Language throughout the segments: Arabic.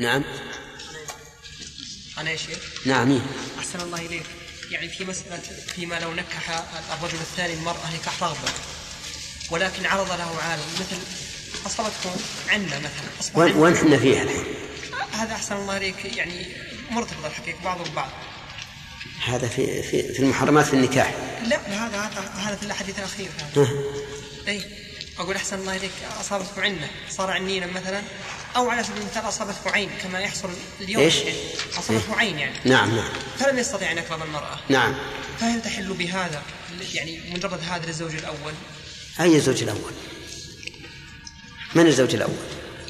نعم أنا يا شيخ نعم إيه. أحسن الله إليك يعني في مسألة فيما لو نكح الرجل الثاني المرأة نكاح رغبة ولكن عرض له عالم مثل أصابته عنة مثلا وين عنة. وين إحنا فيها الحين؟ هذا أحسن الله إليك يعني مرتبط الحقيقة بعضه ببعض هذا في في في المحرمات في النكاح لا هذا هذا هذا في الحديث الأخير هذا ها. اي أقول أحسن الله إليك اصابته عنه صار عنينا مثلا أو على سبيل المثال اصابته عين كما يحصل اليوم. إيش؟ اصابته عين يعني. نعم نعم. فلم يستطيع أن يقرب المرأة. نعم. فهل تحل بهذا يعني مجرد هذا للزوج الأول؟ أي الزوج الأول؟ من الزوج الأول؟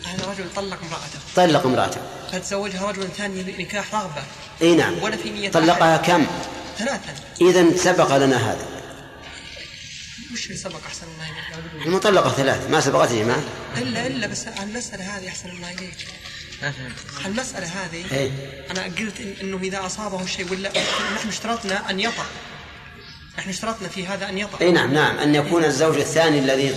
هذا رجل طلق امرأته. طلق امرأته. فتزوجها رجل ثاني نكاح رغبة. اي نعم. ولا في نية طلقها. كم؟ ثلاثا. إذا سبق لنا هذا. وش اللي سبق أحسن الله اليك المطلقة ثلاث ما سبقت جماعة الا إلا بس المسألة هذه أحسن الله اليك المسألة هذه إيه. أنا قلت إن- إنه إذا أصابه شيء ولا نحن اشترطنا أن يطأ. نحن اشترطنا في هذا أن يطأ. اي نعم نعم. أن يكون الزوج الثاني الذي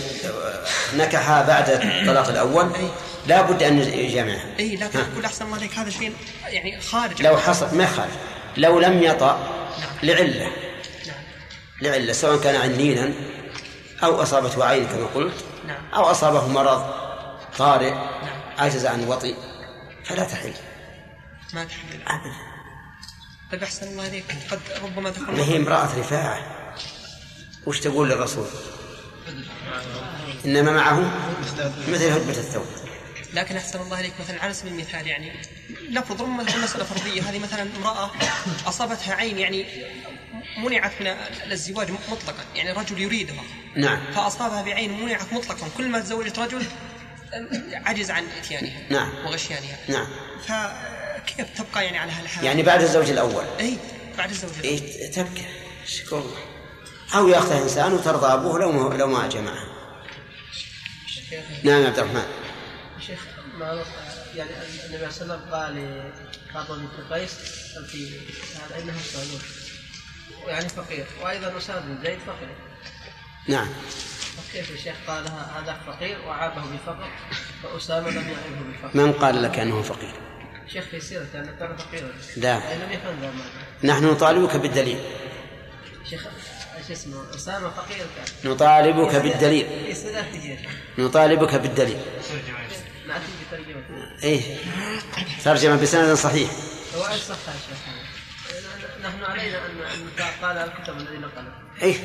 نكح بعد الطلاق الأول. أي. لا بد أن يجامعها اي لكن ها. أقول أحسن الله عليك هذا شيء يعني خارج لو حصل ما يخالف لو لم يطأ لعلة. نعم. لعلة سواء كان عنينا أو أصابته عين كما قلت. نعم. أو أصابه مرض طارئ. نعم. عجز عن الوطئ فلا تحل. ما تحمل أبدا. طيب أحسن الله عليك قد ربما تكون هي امرأة رفاعة. وش تقول للرسول؟ إنما معه مثل هدبة الثوب. لكن أحسن الله عليك مثلا على سبيل المثال يعني نفرض ربما تكون مساله فرضيه هذه مثلا امرأة أصابتها عين يعني منعت من الزواج مطلقا يعني رجل يريدها. نعم. فأصابها بعين منعت مطلقا. كل ما تزوجت رجل عجز عن إتيانها نعم. وغشيانها. نعم. فكيف تبقى يعني على هالحال؟ يعني بعد الزوج الأول؟ إي بعد الزوج الأول. إيه تبكى شكر الله. أو يأخذها إنسان وترضى أبوه لو ما لو ما جمعها نعم يا عبد الرحمن. شيخ ما يعني النبي صلى الله عليه وسلم قال لفاطمه بنت قيس في هذا انه صالون. يعني فقير وأيضا اسامه بن زيد فقير. نعم. فكيف الشيخ قال هذا فقير وعابه بالفقر وأسامة لم يعبه بالفقر من قال لك أنه فقير؟ الشيخ في سيرته انه كان فقيرا. لا. يعني لم يفهم ذا نحن نطالبك بالدليل. شيخ إيش اسمه؟ أسامة فقير كان. نطالبك بالدليل. شيخ نطالبك بالدليل. ناتي بترجمة. إيه. ترجمة بسند صحيح. هو إيش صح يا شيخ. نحن علينا ان أن قال الكتب الذي نقله إيه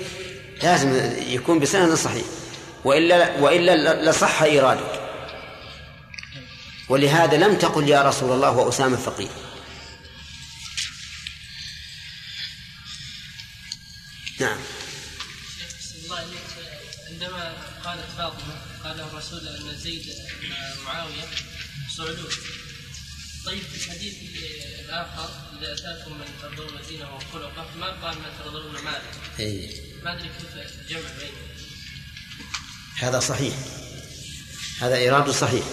لازم يكون بسند صحيح. وإلا وإلا لصح إيرادك. ولهذا لم تقل يا رسول الله وأسامة فقير. نعم. عندما قالت فاطمة قال الرسول أن زيد مع معاوية صعدون طيب في الحديث الآخر إذا أتاكم من ترضون دينه وخلقه ما قال ما ترضون ماله إيه. ما أدري كيف الجمع بينهم. هذا صحيح. هذا إيراد صحيح.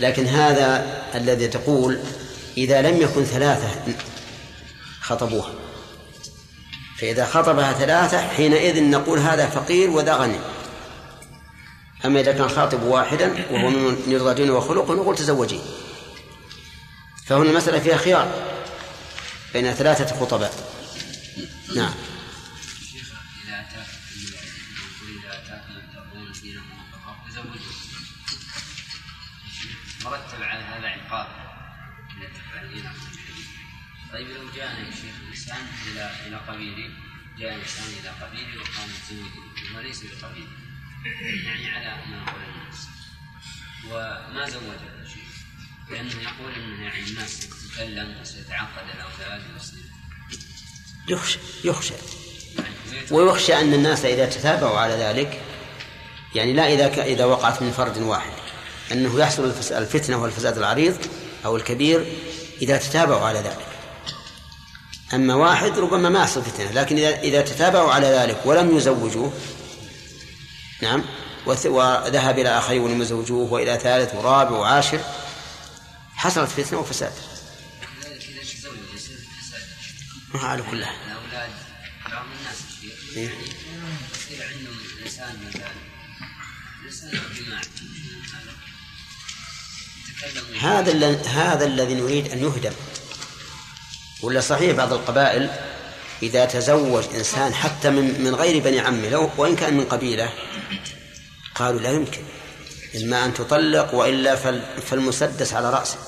لكن هذا الذي تقول إذا لم يكن ثلاثة خطبوها. فإذا خطبها ثلاثة حينئذ نقول هذا فقير وذا غني. أما إذا كان خاطب واحدا وهو من يرضى دينه وخلقه نقول تزوجيه فهنا المسألة فيها خيار بين ثلاثة خطباء. نعم. مرتب على هذا عقاب إذا تفعل طيب لو جاءنا يا شيخ إنسان إلى إلى قبيله جاء إنسان إلى قبيله وقال تزوجه وليس بقبيله يعني على ما يقول الناس. وما زوجه لأنه يقول أنه يعني الناس تتكلم وسيتعقد الأولاد ويصير. يخشى يخشى. يعني ويخشى أن الناس إذا تتابعوا على ذلك يعني لا إذا ك... إذا وقعت من فرد واحد. أنه يحصل الفتنة والفساد العريض أو الكبير إذا تتابعوا على ذلك. أما واحد ربما ما يحصل فتنة لكن إذا إذا تتابعوا على ذلك ولم يزوجوه نعم وذهب إلى آخرين ولم يزوجوه وإلى ثالث ورابع وعاشر حصلت فتنة وفساد. ما على كل حال الأولاد بعض الناس. يعني يصير عندهم إنسان مثلا جماعة هذا هذا الذي نريد أن يهدم. ولا صحيح بعض القبائل إذا تزوج إنسان حتى من من غير بني عمه لو وإن كان من قبيلة قالوا لا يمكن. إما أن تطلق وإلا فال- فالمسدس على رأسك.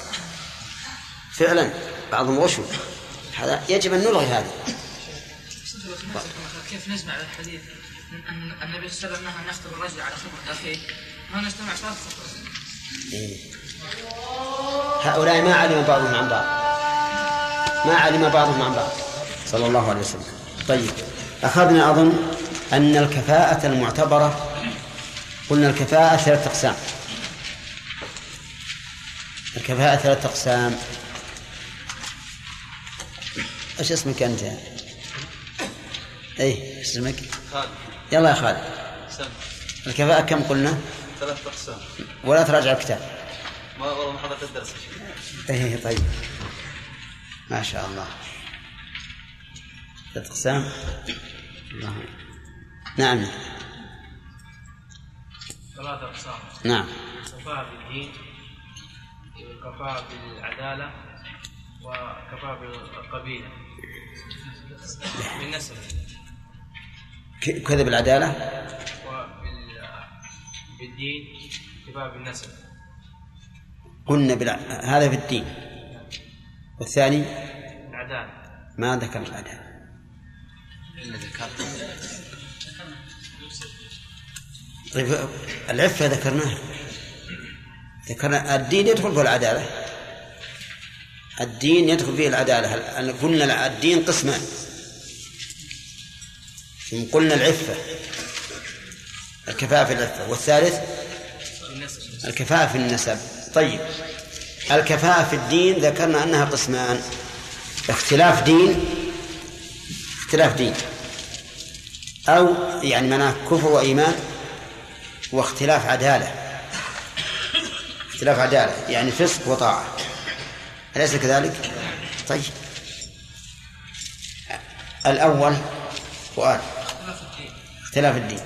فعلا بعضهم غشوا. هذا يجب أن نلغي هذا. كيف نجمع الحديث؟ أن النبي صلى الله عليه وسلم نهى أن يخطب الرجل على خطبة أخيه. ما نجتمع ثلاث خطب إيه. هؤلاء ما علم بعضهم عن بعض. ما علم بعضهم عن بعض. صلى الله عليه وسلم. طيب أخذنا أظن أن الكفاءة المعتبرة قلنا الكفاءة ثلاثة أقسام. الكفاءة ثلاثة أقسام. إيش اسمك أنت؟ أي اسمك؟ خالد. يلا يا خالد. سم الكفاءة كم قلنا؟ ثلاث أقسام. ولا تراجع الكتاب. ما والله ما حضرت الدرس. إيه طيب. ما شاء الله. ثلاث أقسام. الله. نعم. ثلاثة أقسام. نعم. كفاءة بالدين وكفاءة بالعدالة وكفاءة بالقبيلة. بالنسب. ك- كذا بالعدالة؟ بالدين كفاءة بالنسب. قلنا بالع... هذا في الدين. والثاني؟ العدالة. ما ذكر العدالة. طيب العفة ذكرناها. ذكرنا الدين يدخل فيه العدالة. الدين يدخل فيه العدالة. هل- قلنا الدين قسمان. ثم قلنا العفة. الكفاءة في العفة. والثالث؟ الكفاءة في النسب. طيب. الكفاءة في الدين ذكرنا أنها قسمان. اختلاف دين اختلاف دين. أو يعني معناه كفر وإيمان. واختلاف عدالة. اختلاف عدالة يعني فسق وطاعة. أليس كذلك؟ طيب. الأول سؤال. اختلاف الدين. اختلاف الدين.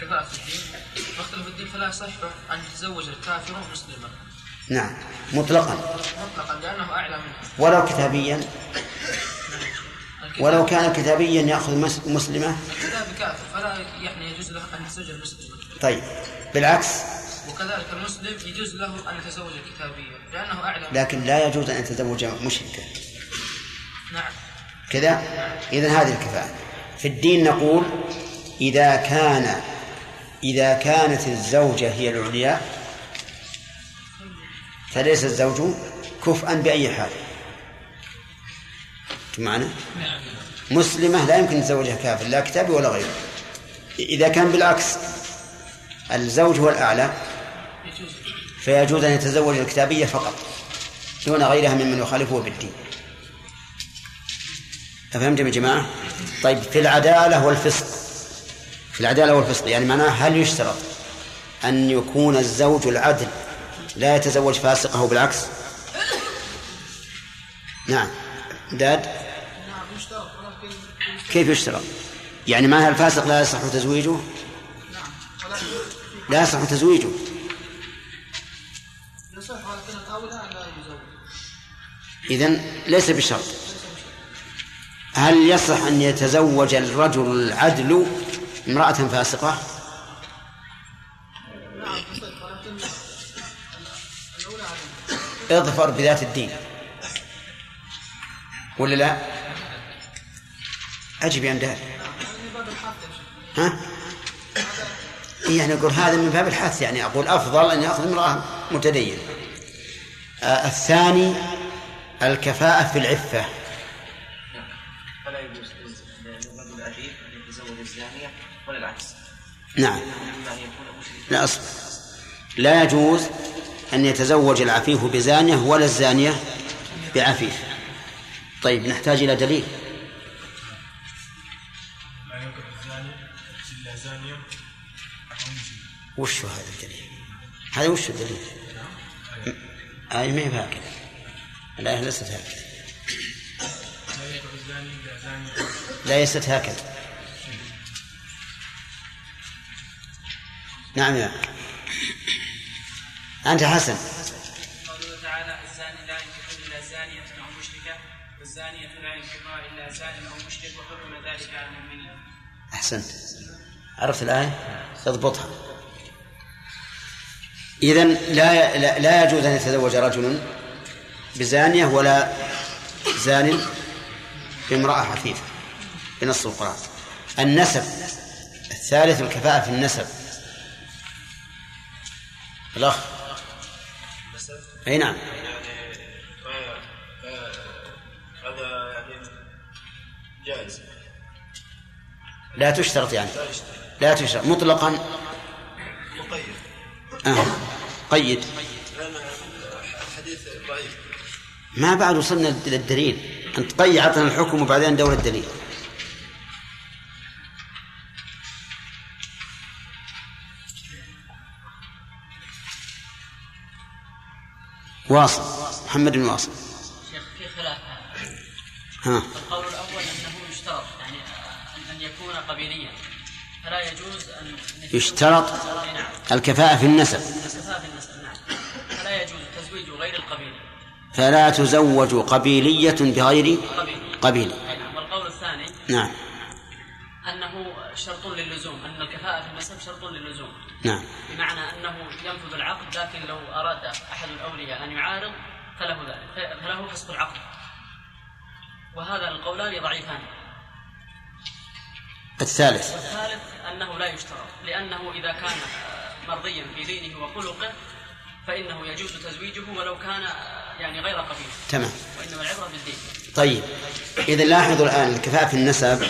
كفاءة في الدين فلا يصح أن يتزوج الكافر مسلما. نعم. مطلقا. مطلقا لأنه أعلى منه. ولو كتابيا. ولو كان كتابيا يأخذ مس- مسلمة. الكتاب كافر فلا يعني يجوز له أن يتزوج المسلم طيب بالعكس. وكذلك المسلم يجوز له أن يتزوج الكتابية لأنه أعلى منه. لكن لا يجوز أن يتزوج مشركا. نعم. كذا؟ إذا هذه الكفاءة. في الدين نقول إذا كان إذا كانت الزوجة هي العليا فليس الزوج كفءا بأي حال. معنا مسلمة لا يمكن يتزوجها كافر لا كتابي ولا غيره. إذا كان بالعكس الزوج هو الأعلى فيجوز أن يتزوج الكتابية فقط دون غيرها ممن يخالفه بالدين. أفهمتم يا جماعة؟ طيب في العدالة والفسق. في العدالة والفسق يعني معناه هل يشترط أن يكون الزوج العدل لا يتزوج فاسقه بالعكس؟ نعم. داد؟ كيف يشترط؟ يعني معناها الفاسق لا يصح تزويجه؟ لا يصح تزويجه إذن ليس بشرط هل يصح أن يتزوج الرجل العدل امرأة فاسقة؟ اظفر بذات الدين ولا لا؟ أجب يا أمداد ها؟ إيه يعني أقول هذا من باب الحث يعني أقول أفضل أن يأخذ امرأة متدينة. آه الثاني الكفاءة في العفة. فلا يجوز ان يتزوج الزانيه ولا نعم. لا أصبر لا يجوز أن يتزوج العفيف بزانية ولا الزانية بعفيف. طيب نحتاج إلى دليل. وش هذا الدليل؟ هذا وش الدليل؟ أي ما هي هكذا الآية ليست هكذا لا الزاني إلا زانية ليست هكذا نعم يا. أنت حسن. ينكح إلا زانية أو مشركة والزانية لا ينكحها إلا زان أو مشرك وحرم ذلك على المؤمنين. أحسنت. عرفت الآية؟ اضبطها. إذا لا, لا يجوز أن يتزوج رجل بزانية ولا زان بامرأة حفيفة بنص القرآن. النسب الثالث الكفاءة في النسب. الأخ. أي نعم. هذا يعني جائز. لا تشترط يعني. لا تشترط. مطلقا آه. قيد ضعيف ما بعد وصلنا للدليل. أنت قيد عطنا الحكم وبعدين دور الدليل. واصل. محمد بن واصل. شيخ في خلاف ها. القول الأول أنه يشترط يعني ان- يكون قبيليا. فلا يجوز أن يشترط؟ نعم. الكفاءة في النسب. نعم. فلا يجوز تزويج غير القبيله فلا تزوج قبيلية بغير قبيل. قبيل. أي نعم. والقول الثاني نعم. أنه شرط للزوم أن الكفاءة في النسب شرط للزوم. نعم. بمعنى أنه ينفذ العقد لكن لو أراد أحد الأولياء أن يعارض فله ذلك فله فسخ العقد. وهذا القولان ضعيفان. الثالث. والثالث أنه لا يشترط لأنه إذا كان مرضيا في دينه وخلقه فإنه يجوز تزويجه ولو كان يعني غير قبيل تمام. وإنما العبرة بالدين. طيب. إذا لاحظوا الآن الكفاءة في النسب.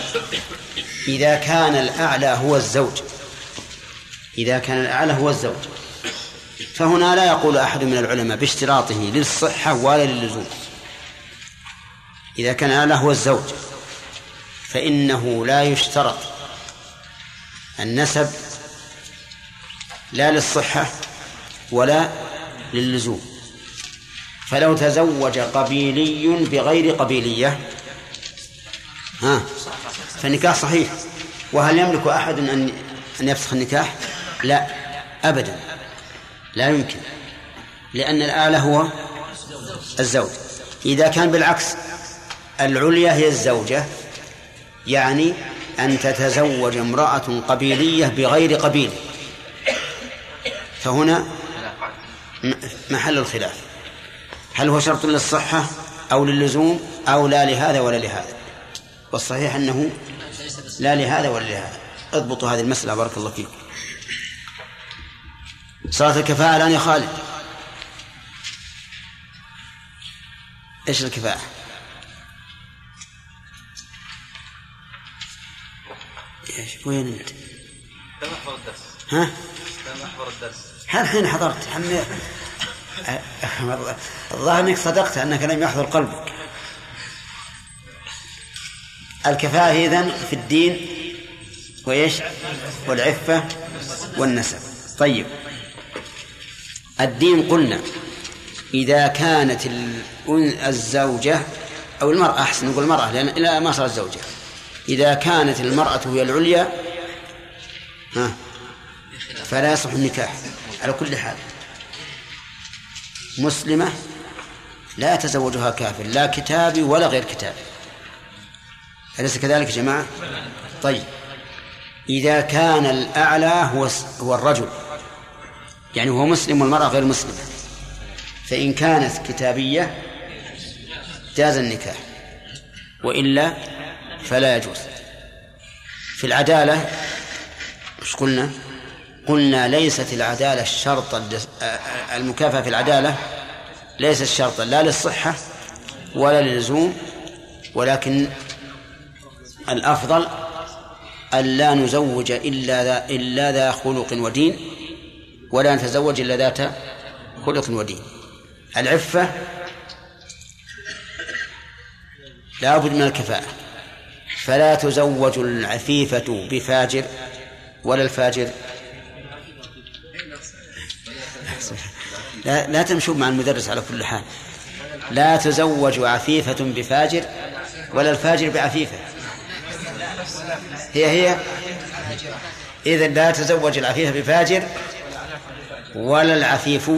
إذا كان الأعلى هو الزوج. إذا كان الأعلى هو الزوج. فهنا لا يقول أحد من العلماء باشتراطه للصحة ولا للزوم إذا كان الأعلى هو الزوج فإنه لا يشترط النسب لا للصحة ولا للزوم. فلو تزوج قبيلي بغير قبيلية ها فالنكاح صحيح. وهل يملك أحد أن أن يفسخ النكاح؟ لا أبدا. لا يمكن لأن الآلة هو الزوج. إذا كان بالعكس العليا هي الزوجة يعني أن تتزوج امرأة قبيلية بغير قبيل. فهنا محل الخلاف. هل هو شرط للصحة أو للزوم أو لا لهذا ولا لهذا؟ والصحيح أنه لا لهذا ولا لهذا. اضبطوا هذه المسألة بارك الله فيكم. صلاة الكفاءة الآن يا خالد. إيش الكفاءة؟ إيش؟ وين أنت؟ ها؟ لم احضر الدرس. الحين حضرت؟ حمي... والله- الظاهر أنك صدقت أنك لم يحضر قلبك. الكفاءة إذن في الدين وإيش؟ والعفة والنسب. طيب. الدين قلنا إذا كانت ال- الزوجة أو المرأة أحسن نقول المرأة لأن إلى ما صارت زوجة إذا كانت المرأة هي العليا ها فلا يصح النكاح. على كل حال. مسلمة لا يتزوجها كافر لا كتابي ولا غير كتابي أليس كذلك يا جماعة؟ طيب. إذا كان الأعلى هو هو الرجل. يعني هو مسلم والمرأة غير مسلمة. فإن كانت كتابية جاز النكاح. وإلا فلا يجوز. في العدالة مش قلنا؟ قلنا ليست العدالة الشرطا المكافأة في العدالة ليست شرطا لا للصحة ولا للزوم ولكن الأفضل أن لا نزوج إلا ذا إلا ذا خلق ودين ولا نتزوج إلا ذات خلق ودين. العفة لا بد من الكفاءة. فلا تزوج العفيفة بفاجر ولا الفاجر لا لا تمشوا مع المدرس على كل حال. لا تزوج عفيفة بفاجر ولا الفاجر بعفيفة. هي هي. إذا لا تزوج العفيفة بفاجر ولا العفيف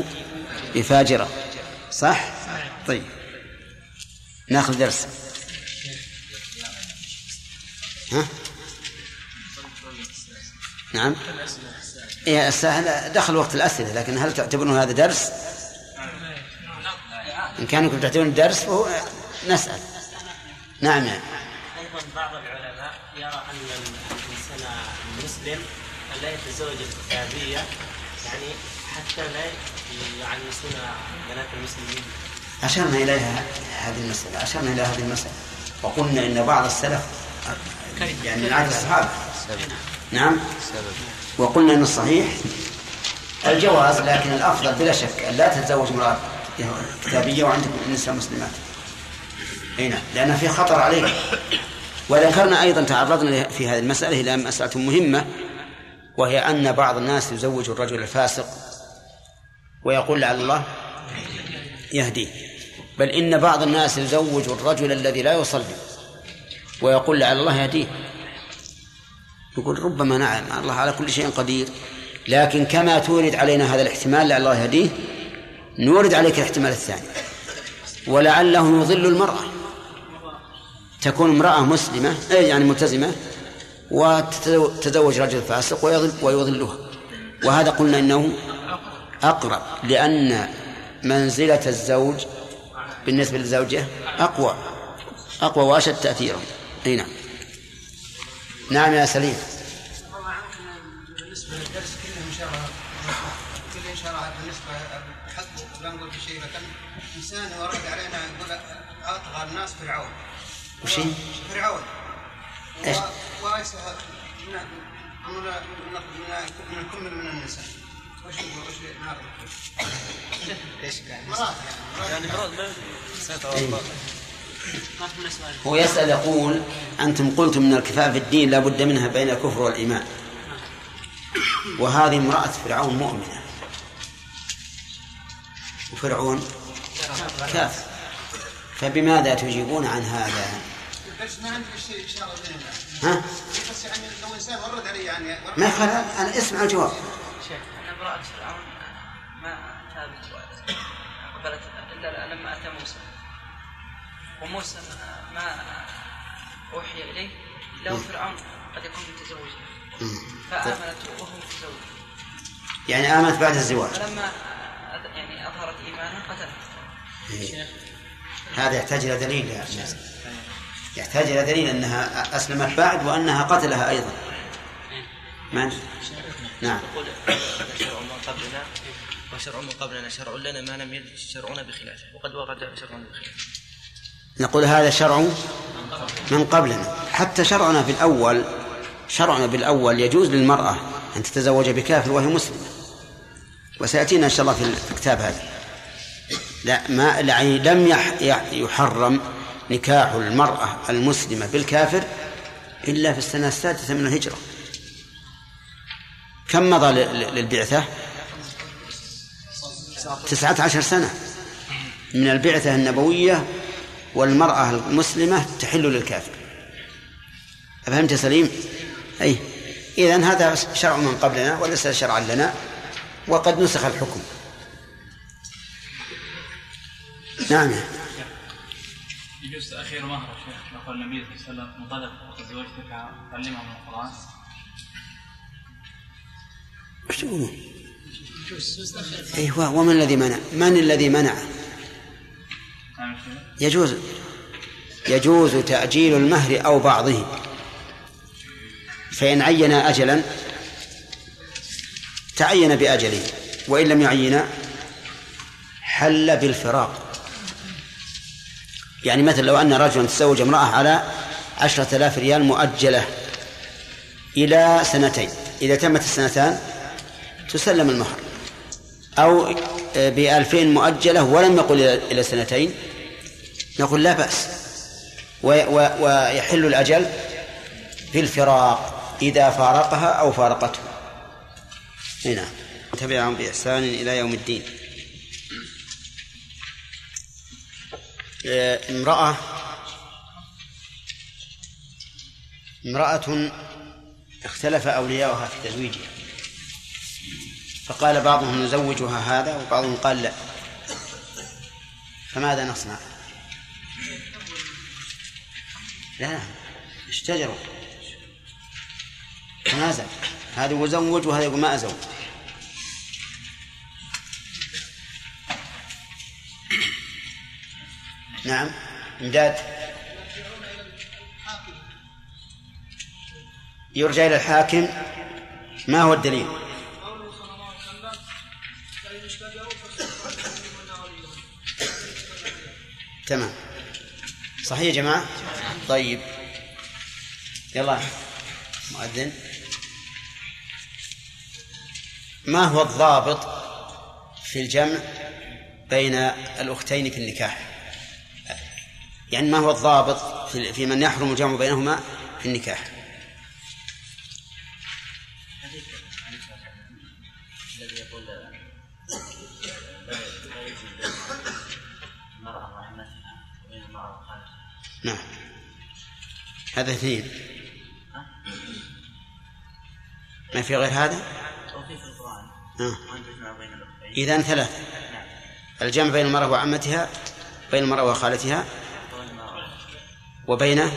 بفاجرة. صح؟ طيب. ناخذ درس. ها؟ نعم. إيه الساعة دخل وقت الأسئلة لكن هل تعتبرون هذا درس؟ إن كانوا تعتبرون درس فهو نسأل. نعم. يعني. أيضا بعض العلماء يرى أن الإنسان المسلم لا يتزوج الكتابية يعني حتى لا يعنسون بنات المسلمين. أشرنا إليها هذه المسألة أشرنا إلى هذه المسألة. وقلنا إن بعض السلف يعني من عهد الصحابة. نعم. وقلنا أن الصحيح الجواز لكن الأفضل بلا شك أن لا تتزوج امرأة كتابية وعندك نساء مسلمات. أي نعم لأن في خطر عليك. وذكرنا أيضا تعرضنا في هذه المسألة إلى مسألة مهمة وهي أن بعض الناس يزوج الرجل الفاسق ويقول لعل الله يهديه بل إن بعض الناس يزوج الرجل الذي لا يصلي ويقول لعل الله يهديه. يقول ربما نعم الله على كل شيء قدير. لكن كما تورد علينا هذا الاحتمال لعل الله يهديه نورد عليك الاحتمال الثاني. ولعله يضل المرأة. تكون امرأة مسلمة يعني ملتزمة وتتزوج رجل فاسق ويضل ويضلها. وهذا قلنا إنه أقرب لأن منزلة الزوج بالنسبة للزوجة أقوى أقوى وأشد تأثيرا. اي نعم. نعم يا سليم. بالنسبة للدرس كله مشارعه كله مشارعه بالنسبة حق لا نقول في شيء لكن انسان ورد علينا يقول أطغى الناس فرعون وش؟ فرعون إيش؟ وليس من كل من النساء. وش يقول وش نعرف ليش كان مرات. يعني مرات إيه. هو يسأل يقول أنتم قلتم من الكفاءة في الدين لا بد منها بين الكفر والإيمان. وهذه امرأة فرعون مؤمنة. وفرعون كافر. فبماذا تجيبون عن هذا؟ ها؟ ما يخالف أنا اسمع الجواب. شيخ أن امرأة فرعون ما تابت قبلت إلا لما أتى موسى. وموسى ما أوحي إليه إلا وفرعون قد يكون متزوجا. فآمنت وهو متزوج يعني آمنت بعد الزواج. فلما يعني أظهرت إيمانها قتلت. إيه. هذا يحتاج إلى دليل يا أخي. يحتاج إلى دليل أنها أسلمت بعد وأنها قتلها أيضا. من؟ نعم. شرع من قبلنا وشرع من قبلنا شرع لنا ما لم يرد شرعنا بخلافه وقد ورد شرعنا بخلافه نقول هذا شرع من قبلنا. حتى شرعنا في الأول شرعنا بالأول يجوز للمرأة أن تتزوج بكافر وهي مسلمة. وسيأتينا إن شاء الله في الكتاب هذا. لا ما يعني لم يح يح- يحرم نكاح المرأة المسلمة بالكافر إلا في السنة السادسة من الهجرة. كم مضى للبعثة؟ تسعة عشر سنة. من البعثة النبوية والمرأة المسلمة تحل للكافر أفهمت يا سليم؟ أي إذا هذا شرع من قبلنا وليس شرعا لنا وقد نسخ الحكم نعم يجوز تأخير مهر يا شيخ يقول النبي صلى الله عليه وسلم انطلق وتزوجتك تعلمها من القرآن وش تقولون؟ أيوة ومن الذي منع؟ من الذي منع؟ يجوز يجوز تأجيل المهر أو بعضه. فإن عين أجلا تعين بأجله. وإن لم يعين حل بالفراق. يعني مثلا لو أن رجلا تزوج امرأة على عشرة آلاف ريال مؤجلة إلى سنتين. إذا تمت السنتان تسلم المهر. أو بألفين مؤجلة ولم يقل إلى- سنتين. نقول لا بأس. ويحل الأجل بالفراق إذا فارقها أو فارقته. هنا. تبعهم بإحسان إلى يوم الدين. آه، امرأة امرأة اختلف أولياؤها في تزويجها. فقال بعضهم نزوجها هذا وبعضهم قال لا. فماذا نصنع؟ لا اشتجروا. تنازع هذا وزوج وهذا يقول ما أزوج. نعم امداد يرجع إلى الحاكم ما هو الدليل؟ تمام. صحيح يا جماعة؟ طيب. يلا. مؤذن. ما هو الضابط في الجمع بين الأختين في النكاح؟ يعني ما هو الضابط في من يحرم الجمع بينهما في النكاح؟ في غير هذا؟ في القرآن. آه. إذا ثلاثة الجمع بين المرأة وعمتها بين المرأة وخالتها وبين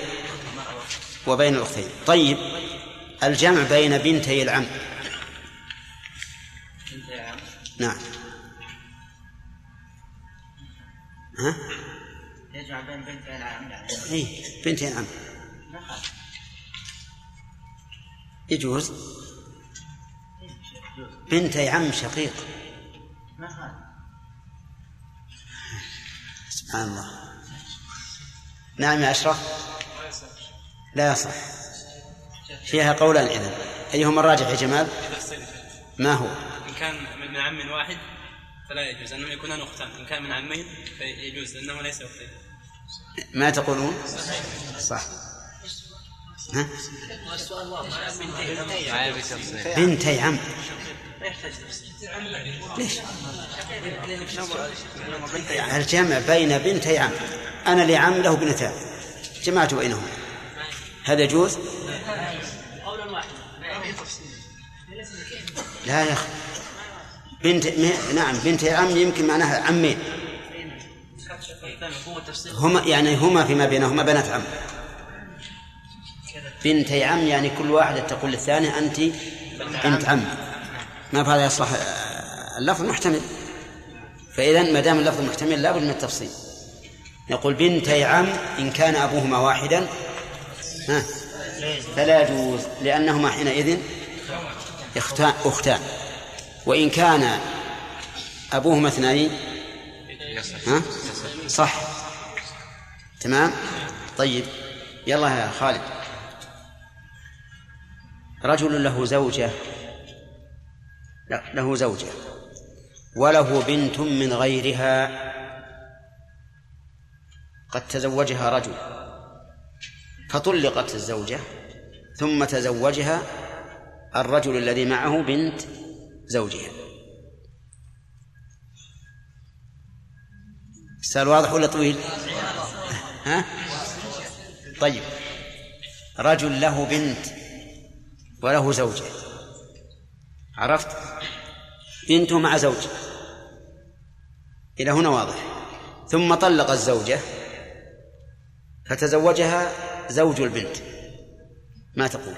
وبين الأختين. طيب الجمع بين بنتي العم. نعم. ها؟ يجمع بين بنتين العم يعني. اي بنتي العم. يجوز يجوز؟ بنتي عم شقيق. ما خالف سبحان الله. نعم يا أشرف. لا يصح فيها قولان إذن أيهما الراجح يا جمال؟ ما هو؟ إن كان من عم واحد فلا يجوز أنهم يكونان أختان. إن كان من عمين فيجوز لأنه ليس أختين. ما تقولون؟ صح. ها؟ بنتي عم. ليش؟ الجمع بين بنتي عم. أنا لعم له بنتان جمعت بينهما هذا يجوز لا يا أخي. بنت نعم بنتي عم يمكن معناها عمين. هما يعني هما فيما بينهما بنات عم. بنتي عم يعني كل واحدة تقول للثانية أنت بنت عم. ما بهذا يصلح. اللفظ محتمل. فإذا ما دام اللفظ محتمل لابد من التفصيل. يقول بنتي عم إن كان أبوهما واحدا ها فلا يجوز لأنهما حينئذ أختان. وإن كان أبوهما اثنين ها صح. تمام؟ طيب. يلا يا خالد. رجل له زوجة. له زوجة. وله بنت من غيرها. قد تزوجها رجل. فطلقت الزوجة ثم تزوجها الرجل الذي معه بنت زوجها. السؤال واضح ولا طويل؟ ها؟ طيب. رجل له بنت وله زوجة. عرفت؟ بنته مع زوج إلى هنا واضح. ثم طلق الزوجة فتزوجها زوج البنت. ما تقول؟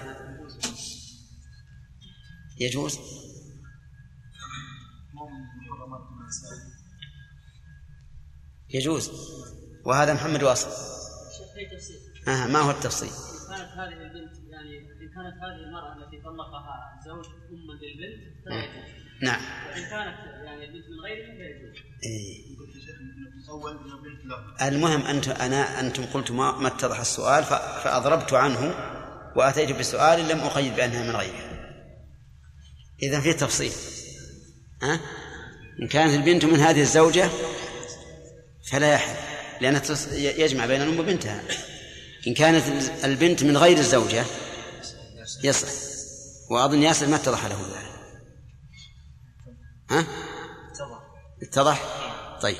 يجوز؟ يجوز. وهذا محمد واصل. آه ما هو التفصيل؟ كانت هذه البنت ان كانت هذه المرأة التي طلقها الزوج اما للبنت فلا يجوز. نعم. وإن كانت يعني البنت من غيره فيجوز إيه. المهم أنت أنا أنتم قلتم ما, ما اتضح السؤال ف- فأضربت عنه وأتيت بسؤال لم أقيد بأنها من غيرها. إذا في تفصيل. ها؟ إن كانت البنت من هذه الزوجة فلا يحل لأن يجمع بين الأم وبنتها. إن كانت البنت من غير الزوجة يصح وأظن ياسر ما اتضح له ذلك ها؟ اتضح؟ طيب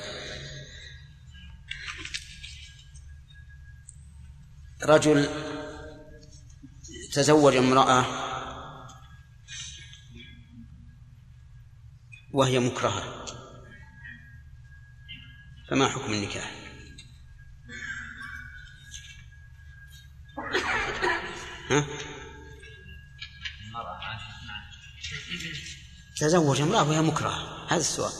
رجل تزوج امرأة وهي مكرهة فما حكم النكاح؟ ها؟ تزوج امرأة وهي مكرهة هذا السؤال.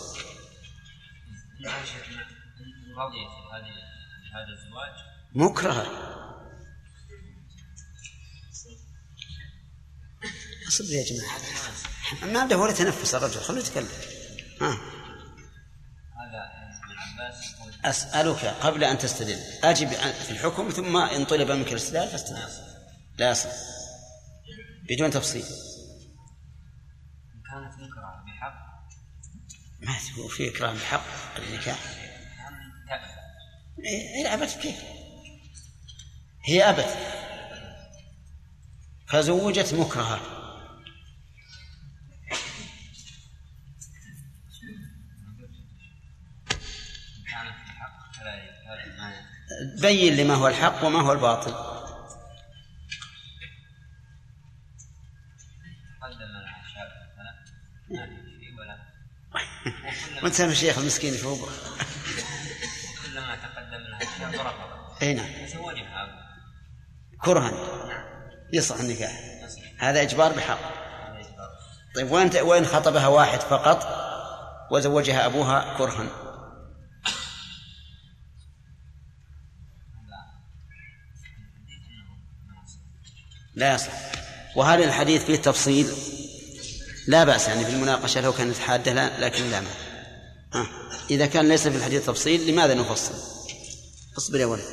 مكرهة أصبر يا جماعة. ما عنده ولا تنفس الرجل. خليه يتكلم. ها. أسألك قبل أن تستدل. أجب في الحكم ثم إن طلب منك الإستدلال فاستدل. لا يصل بدون تفصيل. ما هو في إكرام بحق النكاح؟ تأثم إيه أبت كيف؟ هي أبت فزوجت ما بين لي ما هو الحق وما هو الباطل. وانت سامع الشيخ المسكين فوق كلما تقدم لها شاب رفضت إي نعم. كرها يصح النكاح. هذا إجبار بحق. طيب وين وين خطبها واحد فقط؟ وزوجها أبوها كرها لا. يصح. وهل الحديث فيه تفصيل. لا بأس يعني في المناقشة لو كانت حادة لكن لا ما آه. إذا كان ليس في الحديث تفصيل لماذا نفصل؟ اصبر يا ولد.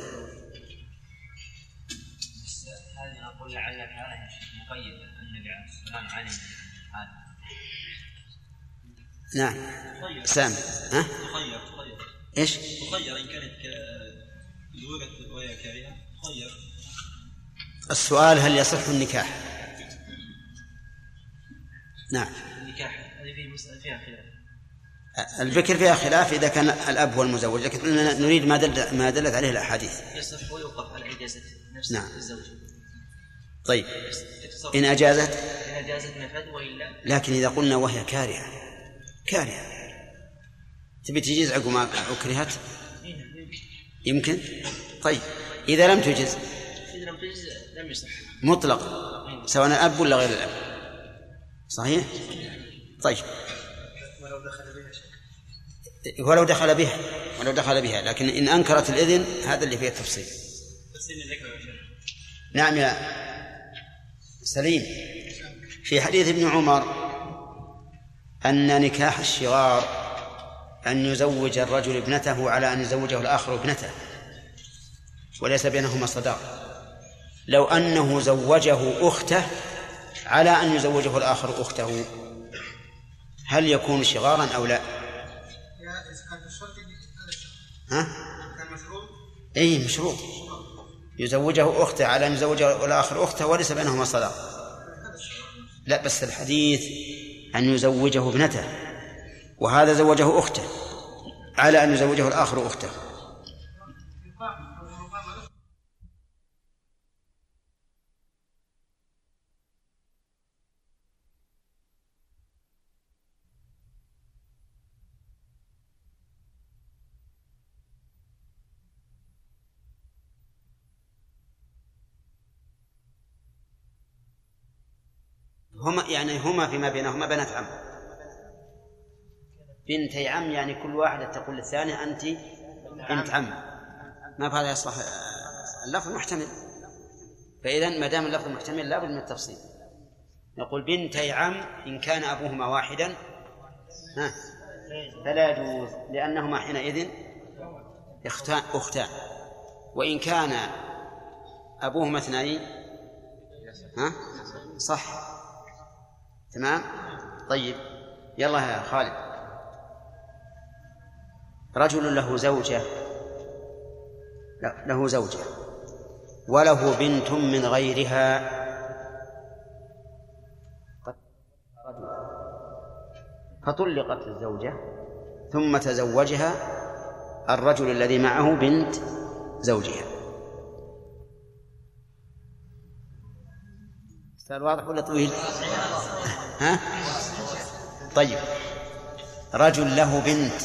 هذه نقول لعل النبي عليه هذا نعم. سامع ها؟ تخير تخير إيش؟ تخير ان كانت ك- وهي تخير السؤال هل يصح النكاح؟ نعم. النكاح هذه في مسألة فيها خلاف. البكر فيها خلاف إذا كان الأب هو المزوج لكن نريد ما دل ما دلت عليه الأحاديث. يصح ويوقف على إجازة نفس نعم. الزوج طيب. يتصرف. إن أجازت؟ إن أجازت نفذ وإلا. لكن إذا قلنا وهي كارهة. كارهة. تبي تجيز عقب ما أكرهت؟ يمكن. طيب. إذا لم تجز؟ إذا لم تجز لم يصح. مطلق. سواء الأب ولا غير الأب. صحيح؟ طيب. ولو دخل بها ولو دخل بها لكن إن أنكرت الإذن هذا اللي فيه التفصيل. نعم يا سليم. في حديث ابن عمر أن نكاح الشغار أن يزوج الرجل ابنته على أن يزوجه الآخر ابنته وليس بينهما صداق. لو أنه زوجه أخته على أن يزوجه الآخر أخته هل يكون شغارا أو لا يا اذا كان بالشرط هذا الشرط ها؟ كان مشروط يزوجه أخته على أن يزوجه الآخر أخته وليس بينهما صداق لا بس الحديث أن يزوجه ابنته وهذا زوجه أخته على أن يزوجه الآخر أخته. هما يعني هما فيما بينهما بنات عم. بنتي عم يعني كل واحدة تقول للثانية أنت بنت عم. ما بهذا يصلح. اللفظ محتمل. فإذا ما دام اللفظ محتمل لابد من التفصيل. نقول بنتي عم إن كان أبوهما واحدا ها فلا يجوز لأنهما حينئذ اختان أختان وإن كان أبوهما اثنين ها صح. تمام؟ طيب يلا يا خالد. رجل له زوجة له زوجة وله بنت من غيرها. فطلقت الزوجة ثم تزوجها الرجل الذي معه بنت زوجها. صار واضح ولا طويل؟ ها؟ طيب. رجل له بنت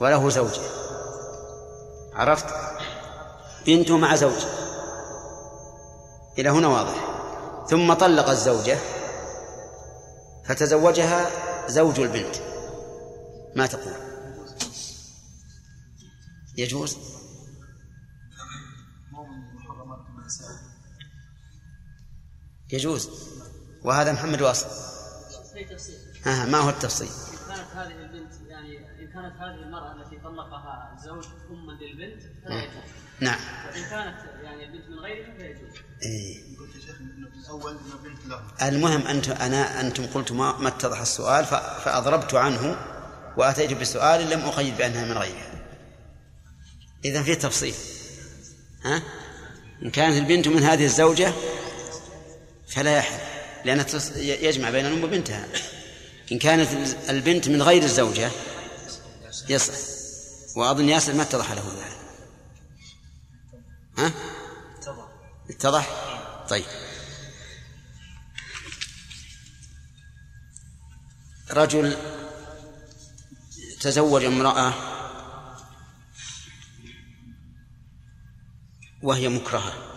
وله زوجة. عرفت؟ بنته مع زوجة. إلى هنا واضح. ثم طلق الزوجة فتزوجها زوج البنت. ما تقول؟ يجوز؟ يجوز. وهذا محمد واصل. في تفصيل ها ما هو التفصيل؟ كانت هذه البنت يعني إن كانت هذه المرأة التي طلقها الزوج أما للبنت فلا نعم. يجوز. نعم. وإن كانت يعني البنت من غيرها فيجوز إيه. قلت يا شيخ إنه في الأول إنه بنت له. المهم أنتم أنا أنتم قلتم ما, ما اتضح السؤال فأضربت عنه وأتيت بسؤال لم أقيد بأنها من غيرها. إذا في تفصيل. ها؟ إن كانت البنت من هذه الزوجة فلا يحل. ي- يجمع بين الأم وبنتها. إن كانت البنت من غير الزوجة يصح وأظن ياسر ما اتضح له ذلك. ها؟ اتضح؟ طيب. رجل تزوج امرأة وهي مكرهة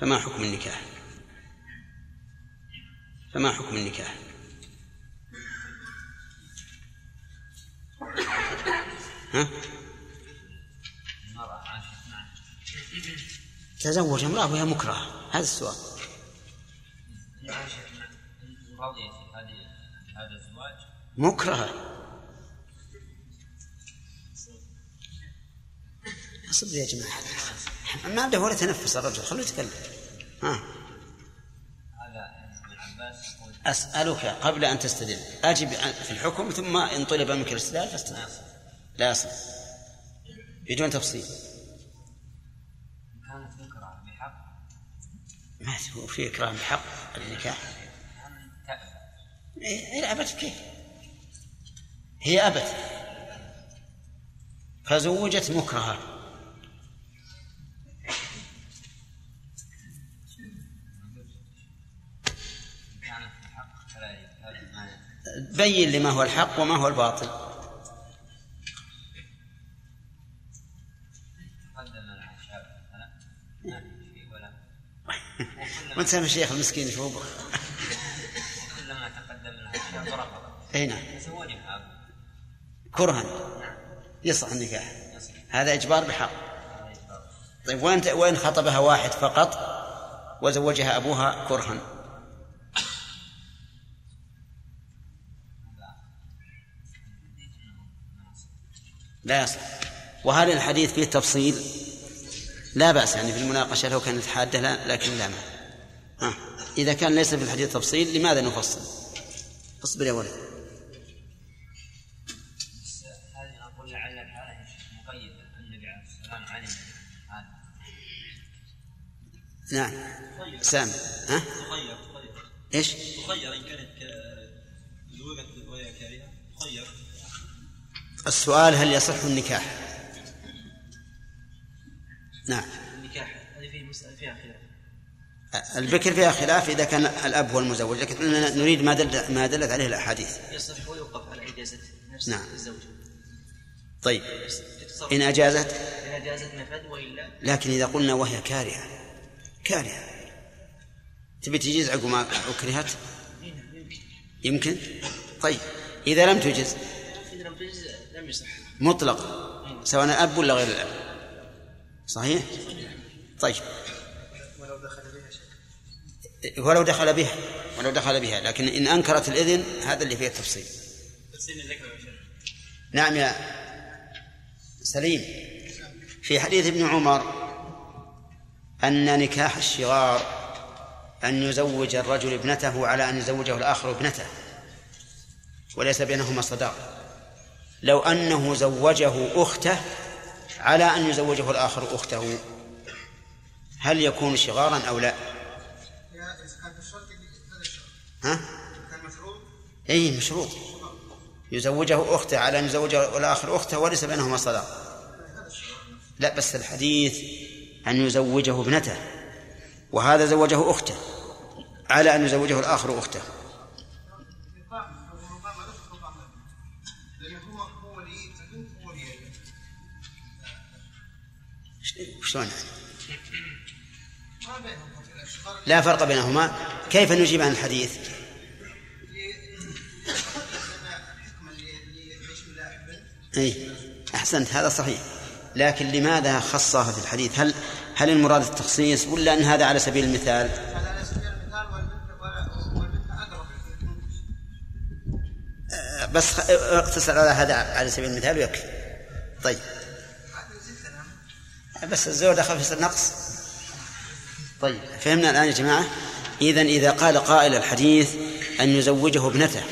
فما حكم النكاح؟ فما حكم النكاح؟ ها؟ تزوج امرأة وهي مكرهة هذا السؤال. مكرهة. أصبر يا جماعة. ما عنده ولا تنفس الرجل خلوه يتكلم. ها؟ أسألك قبل أن تستدل أجب في الحكم ثم إن طلب منك الاستدلال فاستدل. لا يصل بدون تفصيل. كانت بحق. ما هو في إكرام بحق؟ النكاح. تأبى إيه، هي أبت كيف؟ هي أبت فزوجت مكرهة بين لي ما هو الحق وما هو الباطل. وانت سامع الشيخ المسكين يشوف وكلما تقدم شاب رفضت إي نعم. كرها. يصح النكاح. هذا إجبار بحق. طيب وين وين خطبها واحد فقط؟ وزوجها أبوها كرها. لا يصح. وهل الحديث فيه تفصيل. لا بأس يعني في المناقشة لو كانت حادة لا لكن لا مانع. ها. إذا كان ليس في الحديث تفصيل لماذا نفصل؟ اصبر يا ولد. نعم. سامي. ها؟ تخير تخير إيش؟ تخير إن كانت ك- زوجت وهي كارهه تخير السؤال هل يصح النكاح؟ نعم. النكاح هذه في مسألة فيها خلاف. البكر فيها خلاف إذا كان الأب هو المزوج لكن نريد ما دل ما دلت عليه الأحاديث. يصح ويوقف على إجازة نفس نعم. الزوجة طيب. إن أجازت؟ إن أجازت نفذ وإلا. لكن إذا قلنا وهي كارهة. كارهة. تبي تجيز عقب ما أكرهت؟ يمكن؟ طيب. إذا لم تجز تجز لم يصح مطلق سواء الأب ولا غير الأب. صحيح؟ طيب. ولو دخل بها شيء ولو دخل بها. ولو دخل بها. لكن إن أنكرت الإذن هذا اللي فيه التفصيل. نعم يا سليم. في حديث ابن عمر أن نكاح الشغار أن يزوج الرجل ابنته على أن يزوجه الآخر ابنته وليس بينهما صداق. لو أنه زوجه أخته على أن يزوجه الآخر أخته هل يكون شغارا أو لا؟ ها؟ أي مشروط. يزوجه أخته على أن يزوجه الآخر أخته وليس بينهما صداق لا بس الحديث أن يزوجه ابنته وهذا زوجه أخته على أن يزوجه الآخر أخته. شلون؟ لا فرق بينهما. كيف نجيب عن الحديث؟ إي أحسنت هذا صحيح. لكن لماذا خصها في الحديث؟ هل هل المراد التخصيص ولا أن هذا على سبيل المثال؟ هذا على سبيل المثال بس اقتصر على هذا على سبيل المثال ويكفي. طيب. بس الزوج دخل في النقص. طيب فهمنا الآن يا جماعة؟ إذا إذا قال قائل الحديث أن يزوجه ابنته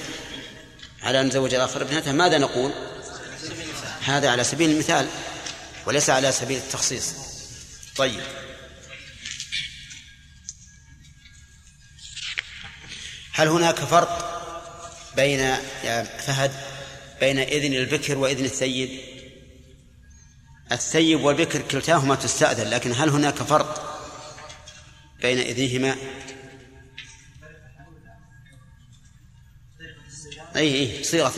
على أن يزوج الآخر ابنته ماذا نقول؟ هذا على سبيل المثال وليس على سبيل التخصيص. طيب. هل هناك فرق بين يا فهد بين إذن البكر وإذن الثيب الثيب والبكر كلتاهما تستأذن لكن هل هناك فرق بين إذنهما؟ أي أي صيغة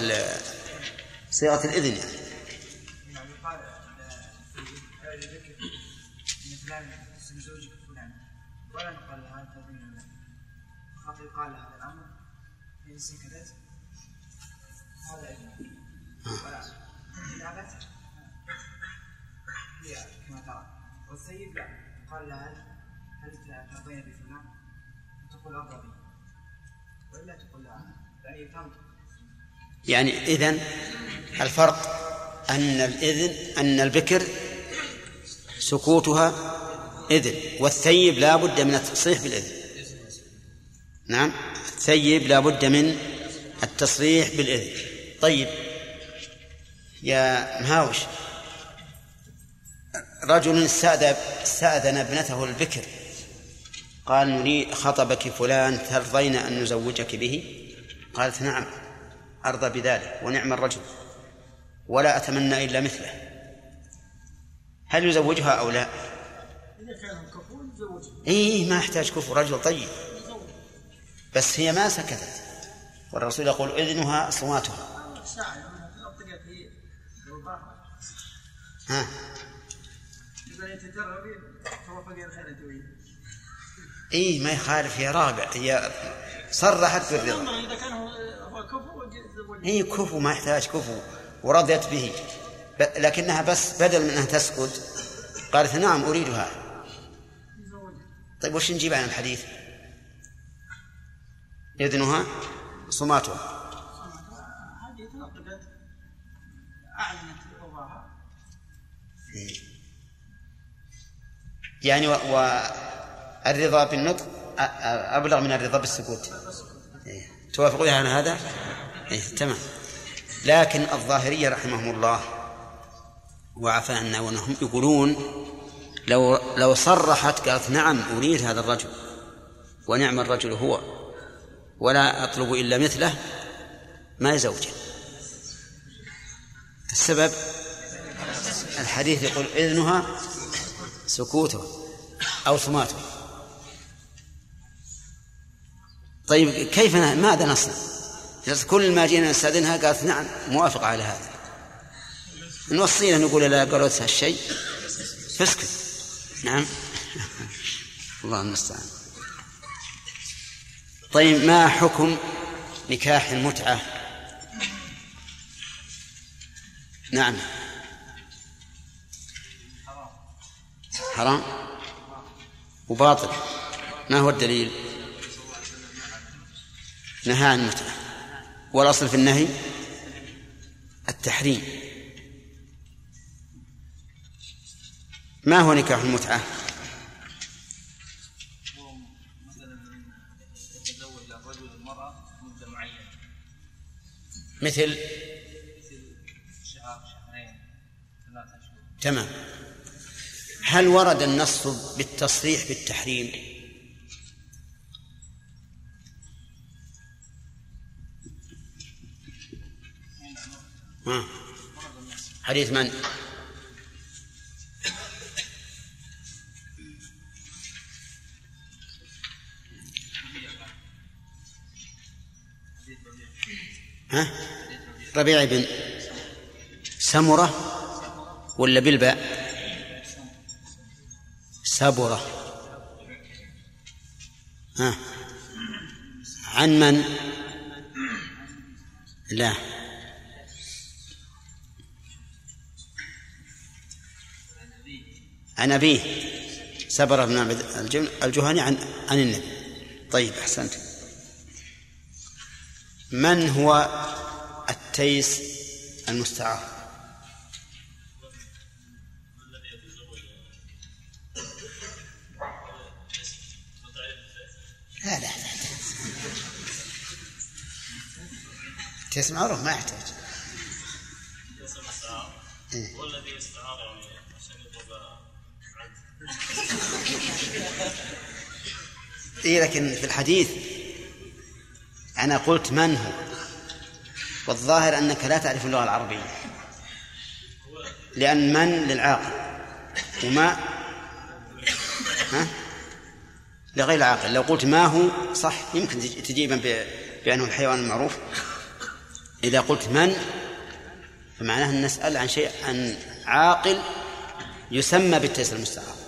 صيغة الإذن يعني. يعني إذن الفرق أن الإذن أن البكر سكوتها إذن والثيب لا بد من التصريح بالإذن. نعم الثيب لا بد من التصريح بالإذن. طيب يا مهاوش رجل استأذن ابنته البكر قال نريد خطبك فلان ترضين أن نزوجك به؟ قالت نعم. أرضى بذلك ونعم الرجل ولا أتمنى إلا مثله. هل يزوجها أو لا؟ يتزوج إيه ما يحتاج كفر رجل طيب. بس هي ما سكتت والرسول يقول إذنها صواتها ساعة لما أطلقت هي بالباقة ها. إيه ما يخالف هي راجع هي صرحت بالرضا إذا كان هو كفو هي كفو ما يحتاج كفو ورضيت به. لكنها بس بدل من أنها تسكت قالت نعم أريد هذا طيب وش نجيب عن الحديث؟ إذنها صماتها. يعني و... والرضا بالنطق أبلغ من الرضا بالسكوت. توافقون على هذا؟ إيه. تمام لكن الظاهرية رحمهم الله وعفى عنا ونهم يقولون لو لو صرحت قالت نعم أريد هذا الرجل ونعم الرجل هو ولا أطلب إلا مثله ما يزوجه السبب الحديث يقول إذنها سكوته أو صماته طيب كيف ماذا نصنع؟ كل ما جينا نستأذنها قالت نعم موافقة على هذا. نوصيها نقول لا قالت هالشيء. فاسكت نعم. الله المستعان. طيب ما حكم نكاح المتعة؟ نعم. حرام. وباطل. ما هو الدليل؟ نهى عن المتعة. والأصل في النهي التحريم. ما هو نكاح المتعة؟ مثل؟ شهر شهرين ثلاثة تمام. هل ورد النص بالتصريح بالتحريم؟ ها حديث من؟ ها؟ ربيع بن سمرة ولا بالباء سبرة. ها؟ عن من؟ لا. عن أبيه. سبر بن عبد الجهني عن عن النبي. طيب أحسنت. من هو التيس المستعار؟ لا لا لا تيس معروف ما يحتاج. إيه. إيه لكن في الحديث أنا قلت من هو؟ والظاهر أنك لا تعرف اللغة العربية. لأن من للعاقل وما ها؟ لغير العاقل لو قلت ما هو صح يمكن تجيبا بأنه الحيوان المعروف. إذا قلت من فمعناه أن نسأل عن شيء عن عاقل يسمى بالتيسير المستعار.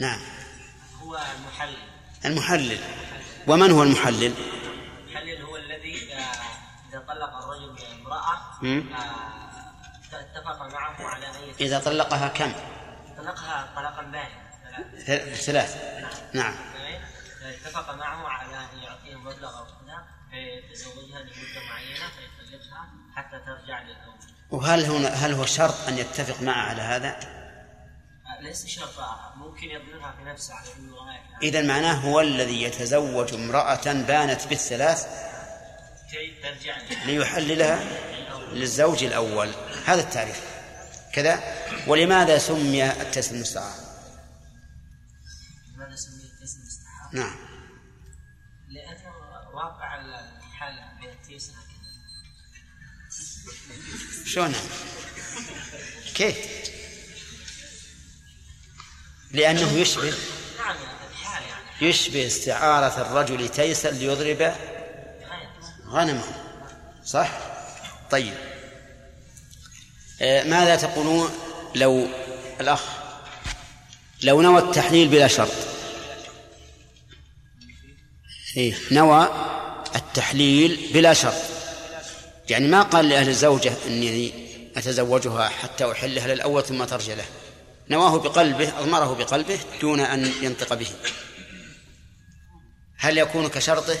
نعم. هو المحلل. المحلل. ومن هو المحلل؟ المحلل هو الذي إذا طلق الرجل امرأة. آه، اتفق معه على أن إذا طلقها كم؟ طلقها طلاقا ثل- ثلاث نعم. اتفق معه على أن يعطيه مبلغ أو كذا فيتزوجها لمدة معينة فيطلقها حتى ترجع للأول وهل هنا هل هو شرط أن يتفق معه على هذا؟ ليس شرطا ممكن يظنها في نفسه غاية إذا معناه هو الذي يتزوج امرأة بانت بالثلاث كي ترجع له. ليحللها للزوج الأول هذا التعريف كذا ولماذا سمي التسليم المستعار؟ لماذا سمي التيسير مستحب؟ نعم لأنه واقع الحالة التيسير هكذا شلون؟ كيف؟ لأنه يشبه نعم يعني الحال يعني. يشبه استعارة الرجل تيسا ليضرب غنمه صح؟ طيب. آه، ماذا تقولون لو الأخ لو نوى التحليل بلا شرط؟ إيه نوى التحليل بلا شرط. يعني ما قال لأهل الزوجة أني أتزوجها حتى أحلها للأول ثم ترجع له. نواه بقلبه أضمره بقلبه دون أن ينطق به. هل يكون كشرطه؟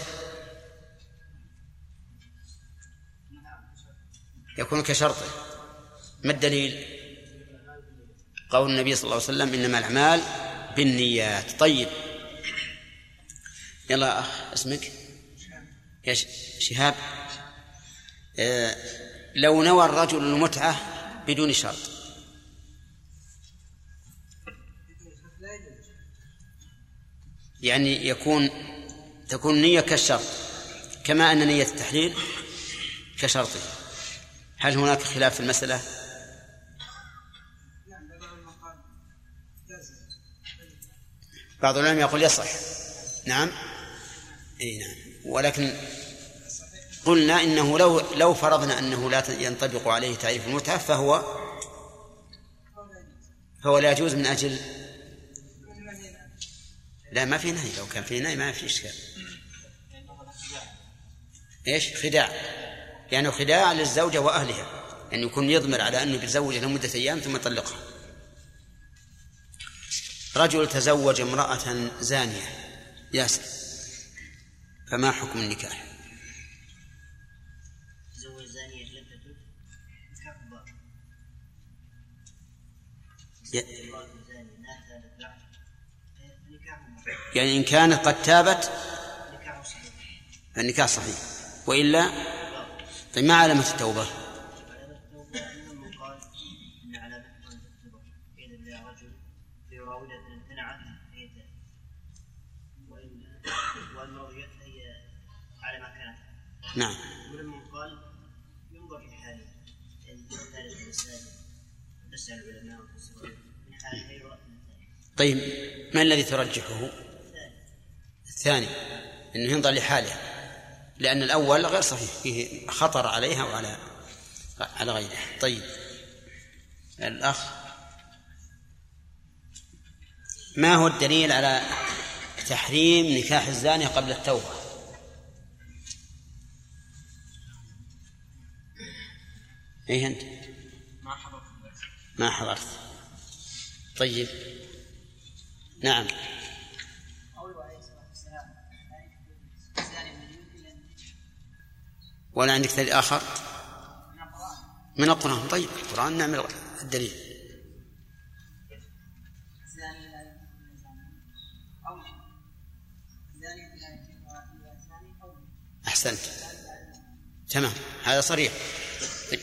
يكون كشرطه. ما الدليل؟ قول النبي صلى الله عليه وسلم إنما الأعمال بالنيات. طيب. يلا أخ اسمك؟ يا شهاب. آه لو نوى الرجل المتعة بدون شرط يعني يكون تكون نية كالشرط كما أن نية التحليل كشرطه. هل هناك خلاف في المسألة؟ بعض العلماء يقول يصح. نعم؟ إي نعم. ولكن قلنا إنه لو لو فرضنا أنه لا ينطبق عليه تعريف المتعة فهو فهو لا يجوز من أجل لا ما في نهي. لو كان في نهي ما في إشكال. إيش؟ خداع. يعني خداع للزوجة وأهلها. يعني يكون يضمر على أنه بيتزوجها لمدة أيام ثم يطلقها رجل تزوج امرأة زانية. ياسر. فما حكم النكاح؟ تزوج زانية يعني إن كانت قد تابت فالنكاح صحيح. وإلا طيب ما علامة التوبة؟ نعم. ولمن قال ينظر في تسع العلماء من حاله يرى طيب ما الذي ترجحه؟ الثاني أنه ينظر لحاله لأن الأول غير صحيح فيه خطر عليها وعلى على غيرها طيب. الأخ ما هو الدليل على تحريم نكاح الزانية قبل التوبة؟ إيه أنت؟ ما حضرت. ما حضرت. طيب. نعم. ولا عندك دليل آخر؟ من القرآن. طيب القرآن نعمل الدليل. أحسنت. تمام هذا صريح. طيب.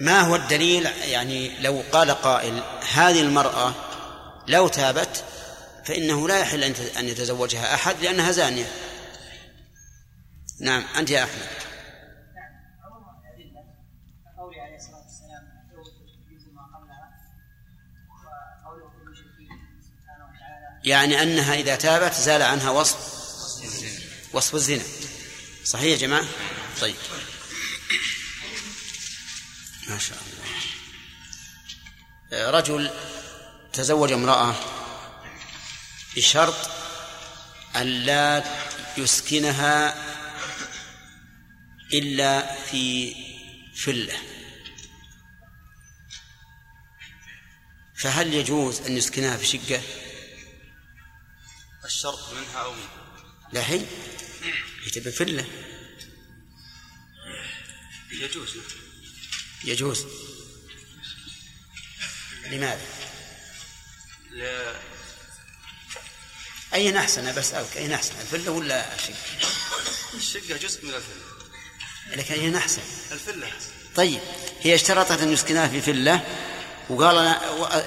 ما هو الدليل؟ يعني لو قال قائل هذه المرأة لو تابت فإنه لا يحل أن يتزوجها أحد لأنها زانية. نعم أنت يا أحمد. يعني أنها إذا تابت زال عنها وصف وصف الزنا. صحيح يا جماعة؟ طيب. ما شاء الله. رجل تزوج امرأة بشرط أن لا يسكنها إلا في فلة فهل يجوز أن يسكنها في شقة؟ الشرط منها أو منها. لا حين يتبع فلة. يجوز. يجوز. لماذا؟ ل... أين أحسن؟ أنا بسألك أين أحسن؟ الفلة ولا الشقة؟ الشقة جزء من الفلة. لكن أين أحسن؟ الفلة. طيب هي اشترطت أن يسكنها في فلة وقال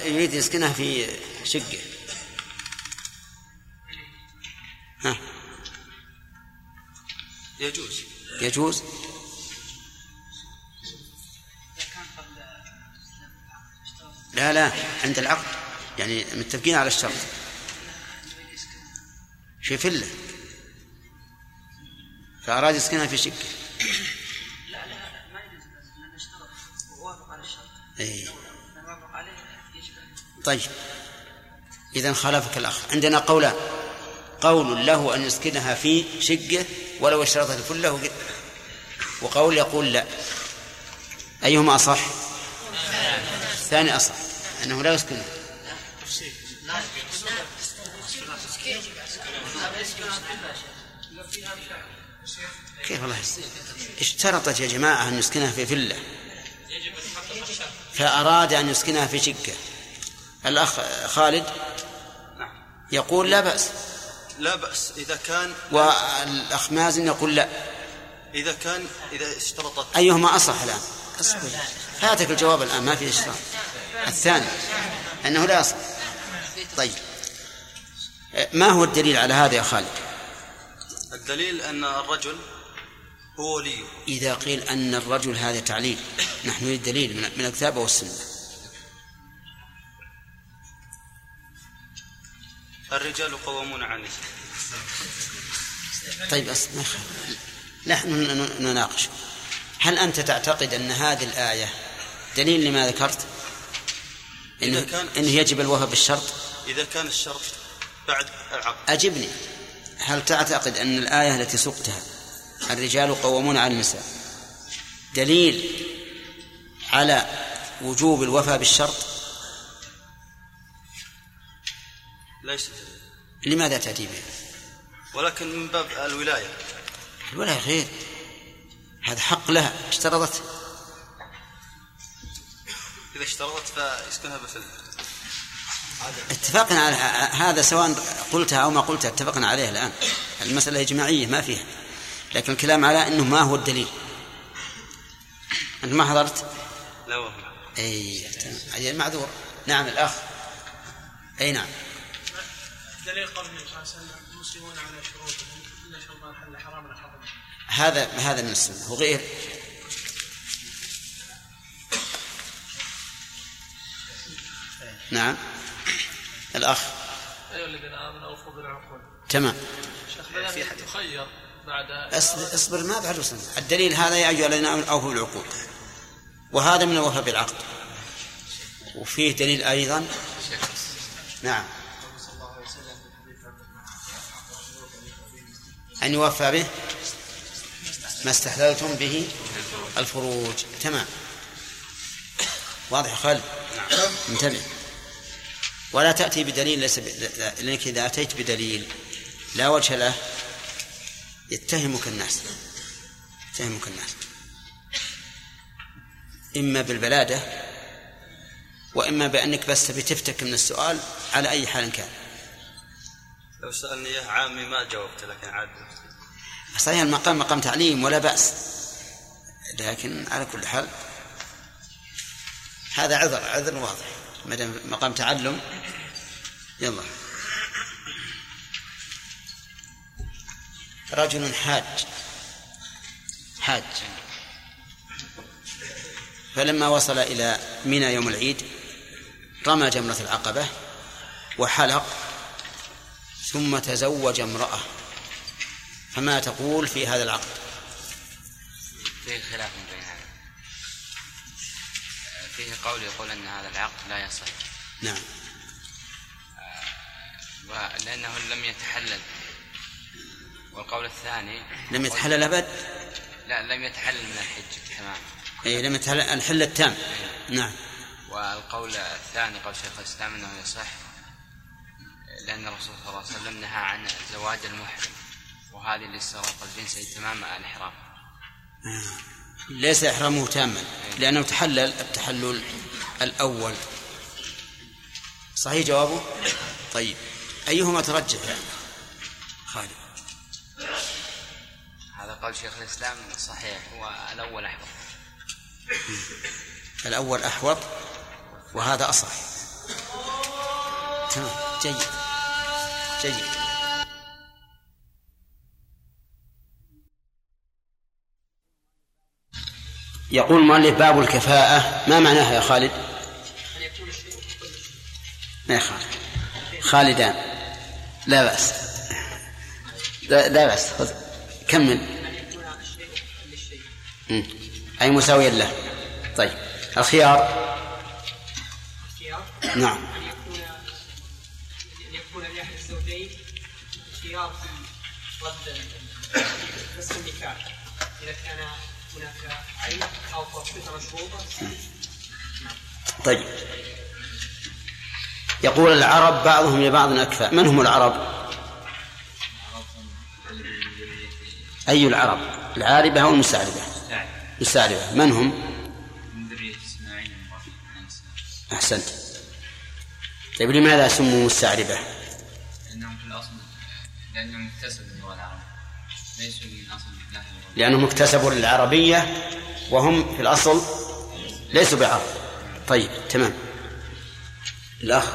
يريد يسكنها في شقة. ها. يجوز. يجوز؟ لا لا عند العقد. يعني متفقين على الشرط. في فلة. فأراد يسكنها في شقة لا لا لا ما يجوز بس لأنه اشترط ووافق على الشرط. وافق عليه يشبه طيب. إذا خالفك الأخ. عندنا قولان. قول له أن يسكنها في شقة ولو اشترطت الفلة وق- وقول يقول لا. أيهما أصح؟ الثاني أصح أنه لا يسكنها كيف الله؟ اشترطت يا جماعة أن يسكنها في فلة فأراد أن يسكنها في شقة. الأخ خالد يقول لا بأس. لا بأس. إذا كان والأخ مازن يقول لا. إذا كان إذا اشترطت. أيهما أصح الآن؟ اصبر فاتك الجواب الآن ما في إشراف الثاني أنه لا يصح طيب. ما هو الدليل على هذا يا خالد؟ الدليل أن الرجل هو وليه إذا قيل أن الرجل هذا تعليل نحن نريد دليل من- من الكتاب والسنة. الرجال قوامون على النساء طيب يخالف. نحن نناقش. هل أنت تعتقد أن هذه الآية دليل لما ذكرت؟ إنه, إذا كان- إنه يجب الوفاء بالشرط؟ إذا كان الشرط بعد العقد. أجبني. هل تعتقد أن الآية التي سقتها الرجال قوامون على النساء دليل على وجوب الوفاء بالشرط؟ ليس لماذا تأتي به؟ ولكن من باب الولاية. الولاية غير. هذا حق لها. اشترطت. إذا اشترطت فيسكنها بفلة. اتفقنا على هذا سواء قلتها أو ما قلتها اتفقنا عليه الآن. المسألة إجماعية ما فيها. لكن الكلام على أنه ما هو الدليل. أنت ما حضرت؟ لا والله. أي معذور. نعم الأخ. أي نعم. دليل قول النبي صلى الله عليه وسلم المسلمون على شروطهم الا شرطا حل حراما حرم هذا هذا من السنة. وغير نعم. الأخ. أيها الذين آمنوا أوفوا بالعقول. تمام. شيخ بيان يخير بعد اصبر, اصبر ما بعد وصلنا الدليل هذا يا أيها الذين آمنوا أوفوا بالعقود وهذا من الوفاء بالعقد وفيه دليل أيضا. نعم. أن يوفى به ما استحللتم به الفروج. تمام. واضح خالد؟ انتبه. ولا تأتي بدليل ليس ب... لأنك إذا أتيت بدليل لا وجه له يتهمك الناس. يتهمك الناس. إما بالبلادة وإما بأنك بس تبي تفتك من السؤال على أي حال كان. لو سألني إياه عامي ما جاوبت لكن عاد صحيح المقام مقام تعليم ولا بأس. لكن على كل حال هذا عذر عذر واضح. ما دام مقام تعلم يلا. رجل حاج حاج. فلما وصل إلى منى يوم العيد رمى جمرة العقبة وحلق ثم تزوج امرأة. فما تقول في هذا العقد؟ فيه خلاف بين هذا. فيه قول يقول أن هذا العقد لا يصح. نعم. لأنه لم يتحلل. والقول الثاني لم يتحلل أبد؟ لا لم يتحلل من الحج تماما. أي لم يتحلل الحل التام. نعم. والقول الثاني قول شيخ الإسلام أنه يصح. لأن الرسول صلى الله عليه وسلم نهى عن زواج المحرم وهذه لاستغراق الجنس تمام الإحرام. ليس إحرامه تاما لأنه تحلل التحلل الأول. صحيح جوابه؟ طيب. أيهما ترجح يعني؟ خالد. هذا قول شيخ الإسلام صحيح هو الأول أحوط. الأول أحوط وهذا أصح. تمام جيد. جيد. يقول المؤلف باب الكفاءة. ما معناها يا خالد؟ ما يا خالد. خالدان. لا بأس. لا, لا بأس. كمل. أي مساويا له؟ طيب. الخيار. نعم. طيب. يقول العرب بعضهم لبعض أكفى. من هم العرب؟ أي العرب؟ العاربة أو المستعربة المستعربة من هم؟ أحسنت. طيب لماذا سموا مستعربة لأنهم في الأصل لأنهم اكتسبوا لأنهم اكتسبوا العربية وهم في الأصل ليسوا بعرب. طيب تمام. الأخ.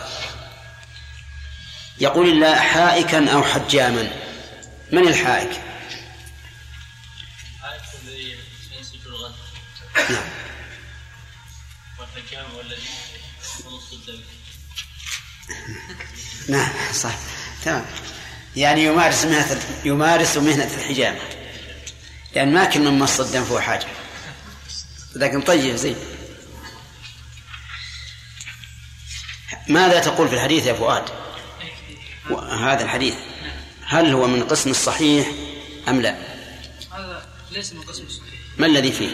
يقول الله حائكا أو حجاما. من الحائك؟ هذا الذي ينسج الغد. نعم. والحكام هو الذي الدم نعم صح. تمام. يعني يمارس مهنة يمارس مهنة الحجامة لأن ما كل من مص الدم فهو حاجة. لكن طيب زين. ماذا تقول في الحديث يا فؤاد؟ هذا الحديث. هل هو من قسم الصحيح أم لا؟ هذا ليس من قسم الصحيح. ما الذي فيه؟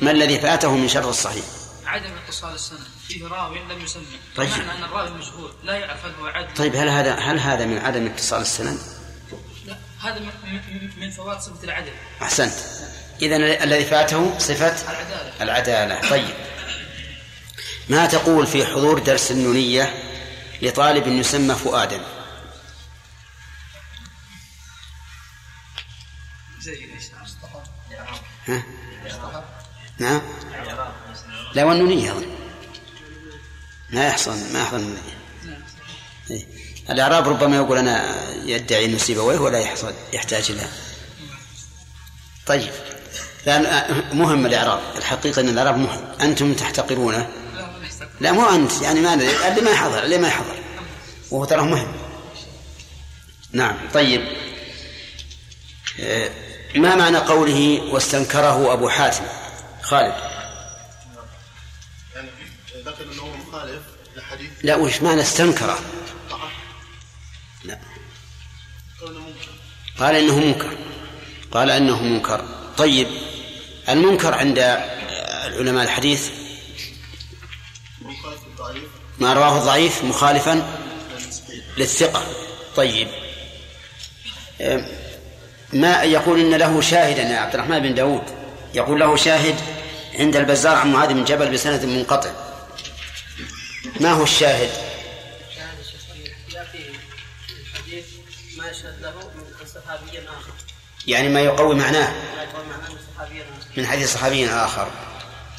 ما الذي فاته من شر الصحيح؟ عدم اتصال السند. فيه راوي لم يسمى. طيب. بمعنى أن الراوي مجهول لا يعرف هل هو عدل. طيب هل هذا هل هذا من عدم اتصال السند لا هذا من- فوات صفة العدل. أحسنت. إذا الذي فاته صفة العدالة. العدالة. طيب. ما تقول في حضور درس النونية لطالب يسمى فؤادا؟ زي ها؟ نعم. لا والنونية أظن. ما يحصل ما يحصل. النونية إيه. الإعراب ربما يقول أنا يدعي أنه سيبويه ولا يحصل يحتاج إلى طيب. لأن مهم الإعراب. الحقيقة أن الإعراب مهم. أنتم تحتقرونه؟ لا مو أنت. يعني ما اللي ما يحضر اللي ما يحضر. وهو ترى مهم. نعم. طيب. آه، ما معنى قوله واستنكره أبو حاتم؟ خالد. انه مخالف لحديث؟ لا وش معنى استنكر؟ ضعف لا. قال إنه منكر. قال إنه منكر. طيب المنكر عند علماء الحديث؟ ما رواه الضعيف مخالفا للثقة. طيب. ما يقول إن له شاهدا يا عبد الرحمن بن داود يقول له شاهد عند البزار عن معاذ بن جبل بسند منقطع. ما هو الشاهد؟ شاهد الشيخ ياتي الحديث ما يشهد له من صحابي اخر يعني ما يقوي معناه. من حديث صحابي آخر.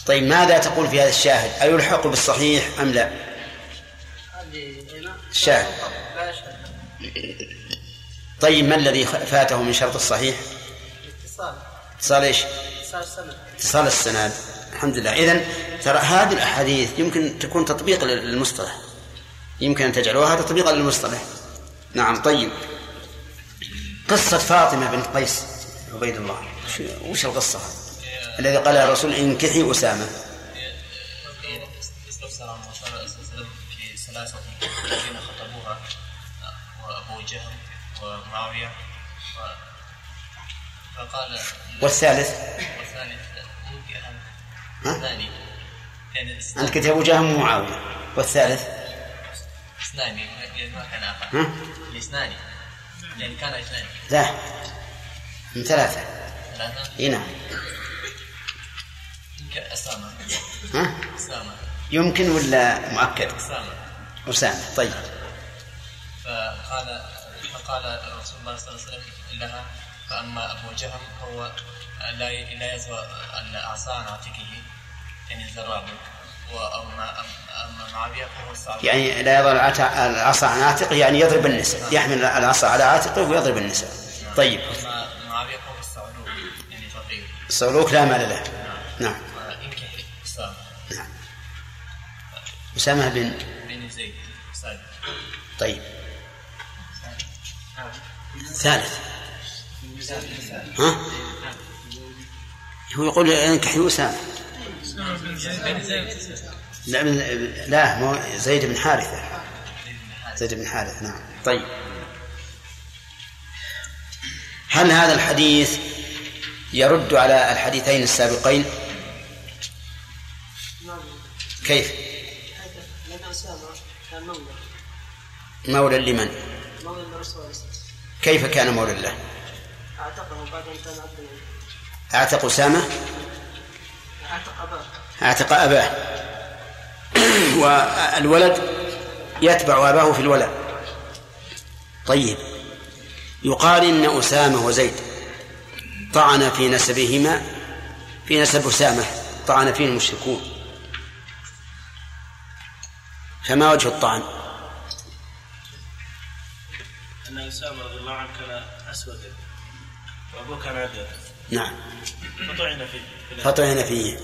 طيب ماذا تقول في هذا الشاهد؟ أيلحق بالصحيح أم لا؟ الشاهد. طيب ما الذي فاته من شرط الصحيح؟ اتصال. اتصال إيش؟ اتصال السند. اتصال السند. الحمد لله. إذن ترى هذه الأحاديث يمكن تكون تطبيق للمصطلح. يمكن أن تجعلوها تطبيقا للمصطلح. نعم طيب. قصة فاطمة بنت قيس عبيد الله. وش- القصة؟ الذي قالها الرسول انكحي أسامة. في ثلاثة الذين خطبوها وأبو جهم ومعاوية فقال والثالث؟ والثالث. ها؟ اثنان يعني عندك أبو جهم ومعاوية والثالث؟ اثنان يعني ما كان آخر ها؟ الاثنان يعني كان اثنان لا. من ثلاثة. ثلاثة؟ إي نعم. يمكن أسامة. ها؟ أسامة. يمكن ولا مؤكد؟ أسامة. أسامة. طيب. فقال فقال رسول الله صلى الله عليه وسلم لها فأما أبو جهم هو لا لا يزوى العصا عن عاتقه يعني الزراب وأما أما معاوية فهو الصعب يعني لا يضع العصا عن عاتقه يعني يضرب النساء يحمل العصا على عاتقه ويضرب النساء طيب. أما معاوية فهو الصعلوك يعني فقير. الصعلوك لا مال له. نعم. يمكن أسامة بن بن زيد طيب. ثالث. ها؟ هو يقول انكحي أسامة لا من لا مو زيد بن حارثة. زيد بن حارثة نعم. طيب. هل هذا الحديث يرد على الحديثين السابقين؟ كيف؟ مولى مولى لمن كيف كان مولى له؟ أعتقه بعد أن كان عبدا أعتق أسامة؟ أعتق أباه. أعتق أباه. والولد يتبع أباه في الولد. طيب. يقال إن أسامة وزيد طعن في نسبهما في نسب أسامة طعن فيه المشركون. فما وجه الطعن؟ أن أسامة رضي الله عنه كان أسودا وأبوه كان أبيض. نعم. فطعن فيه. فطعن فيه.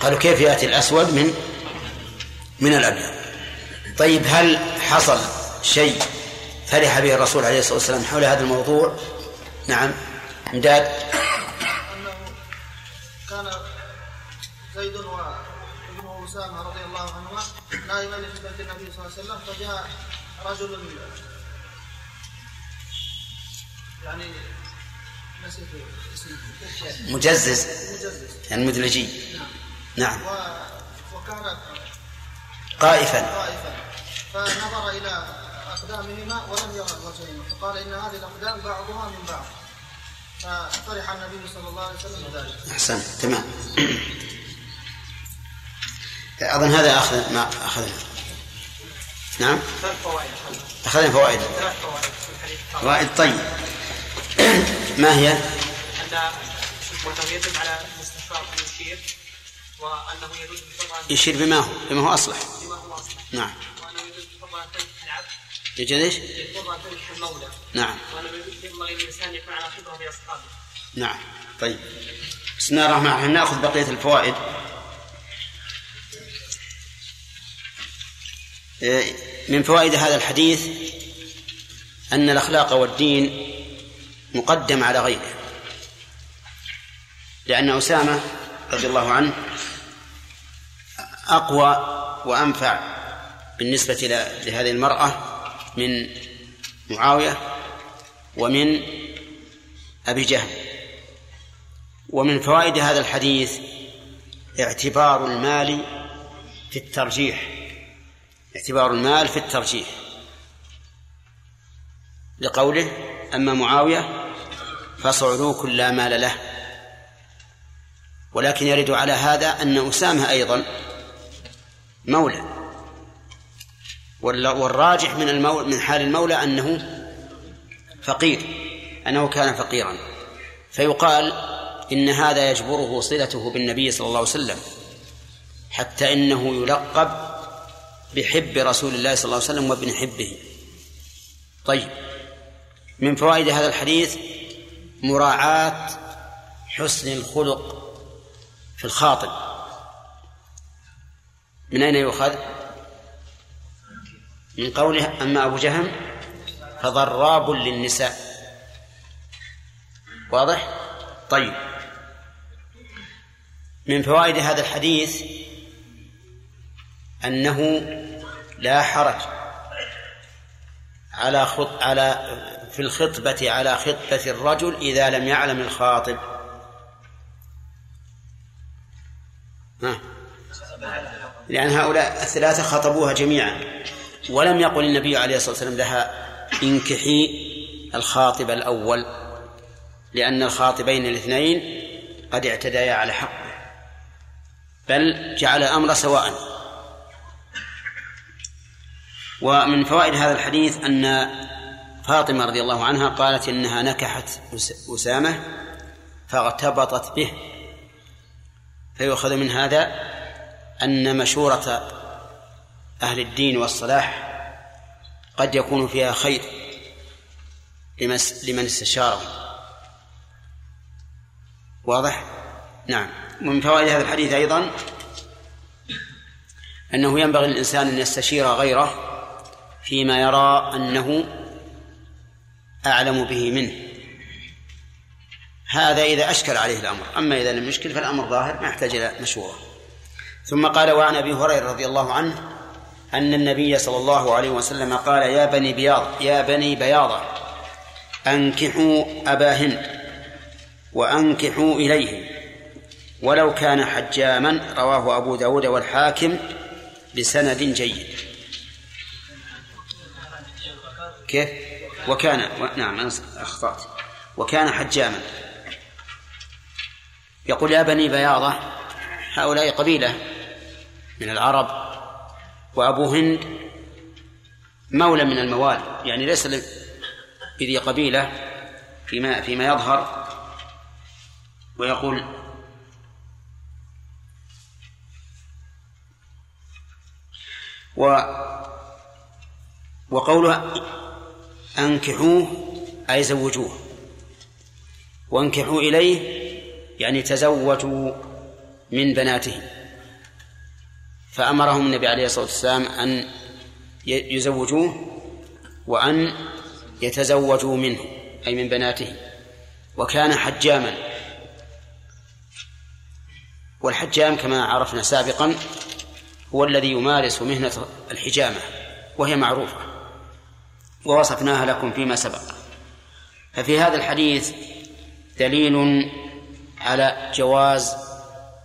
قالوا كيف يأتي الأسود من؟ من الأبيض. طيب هل حصل شيء فرح به الرسول عليه الصلاة والسلام حول هذا الموضوع؟ نعم. امداد كان زيد وابنه أسامة رضي الله عنهما نائمان في بيت النبي صلى الله عليه وسلم فجاء رجل يعني مجزز. مجزز يعني مدلجي نعم. وكان قائفا فنظر إلى أقدامهما ولم يرى وجههما فقال إن هذه الأقدام بعضها من بعض. ففرح النبي صلى الله عليه وسلم بذلك. أحسن. تمام. أظن هذا أخذ ما أخذنا. نعم. ثلاث فوائد. أخذنا فوائد. ثلاث فوائد في الحديث. فوائد طيب. ما هي؟ أن أنه يدل على مستشار المشير وأنه يجوز يشير بما هو بما هو أصلح. بما هو أصلح. نعم. وأنه يجوز تنكح العبد. يجوز إيش؟ تنكح المولى. نعم. وأنه ينبغي للإنسان يكون على خبرة بأصحابه نعم. طيب. بسم الله الرحمن الرحيم. نأخذ بقية الفوائد. إيه، من فوائد هذا الحديث أن الأخلاق والدين مقدم على غيره. لأن أسامة رضي الله عنه أقوى وأنفع بالنسبة لهذه المرأة من معاوية ومن أبي جهل. ومن فوائد هذا الحديث اعتبار المال في الترجيح. اعتبار المال في الترجيح. لقوله أما معاوية فصعلوك لا مال له. ولكن يرد على هذا أن أسامة أيضا مولى. والراجح من المولى من حال المولى أنه فقير أنه كان فقيرا. فيقال إن هذا يجبره صلته بالنبي صلى الله عليه وسلم حتى إنه يلقب بحب رسول الله صلى الله عليه وسلم وابن حبه. طيب. من فوائد هذا الحديث مراعاة حسن الخلق في الخاطب من أين يؤخذ؟ من قوله أما أبو جهم فضراب للنساء واضح؟ طيب من فوائد هذا الحديث أنه لا حرج على خط على في الخطبة على خطبة الرجل إذا لم يعلم الخاطب. ها. لأن هؤلاء الثلاثة خطبوها جميعا. ولم يقل النبي عليه الصلاة والسلام لها انكحي الخاطب الأول لأن الخاطبين الاثنين قد اعتديا على حقه بل جعل الأمر سواء. ومن فوائد هذا الحديث أن فاطمة رضي الله عنها قالت إنها نكحت أسامة فاغتبطت به. فيؤخذ من هذا أن مشورة أهل الدين والصلاح قد يكون فيها خير لمن استشارهم. واضح؟ نعم. ومن فوائد هذا الحديث أيضا أنه ينبغي للإنسان أن يستشير غيره فيما يرى أنه أعلم به منه. هذا إذا أشكل عليه الأمر. أما إذا لم يشكل فالأمر ظاهر ما يحتاج إلى مشورة. ثم قال وعن أبي هريرة رضي الله عنه أن النبي صلى الله عليه وسلم قال يا بني بياض يا بني بياضة أنكحوا أبا هند وأنكحوا إليه ولو كان حجاما رواه أبو داود والحاكم بسند جيد. كيف؟ وكان. نعم أنا أخطأت وكان حجاما يقول يا بني بياضة هؤلاء قبيلة من العرب وأبو هند مولى من الموال يعني ليس بذي قبيلة فيما فيما يظهر ويقول و وقوله أنكحوه أي زوجوه. وانكحوا إليه يعني تزوجوا من بناته فأمرهم النبي عليه الصلاة والسلام أن يزوجوه وأن يتزوجوا منه أي من بناته وكان حجاما. والحجام كما عرفنا سابقا هو الذي يمارس مهنة الحجامة وهي معروفة. ووصفناها لكم فيما سبق. ففي هذا الحديث دليل على جواز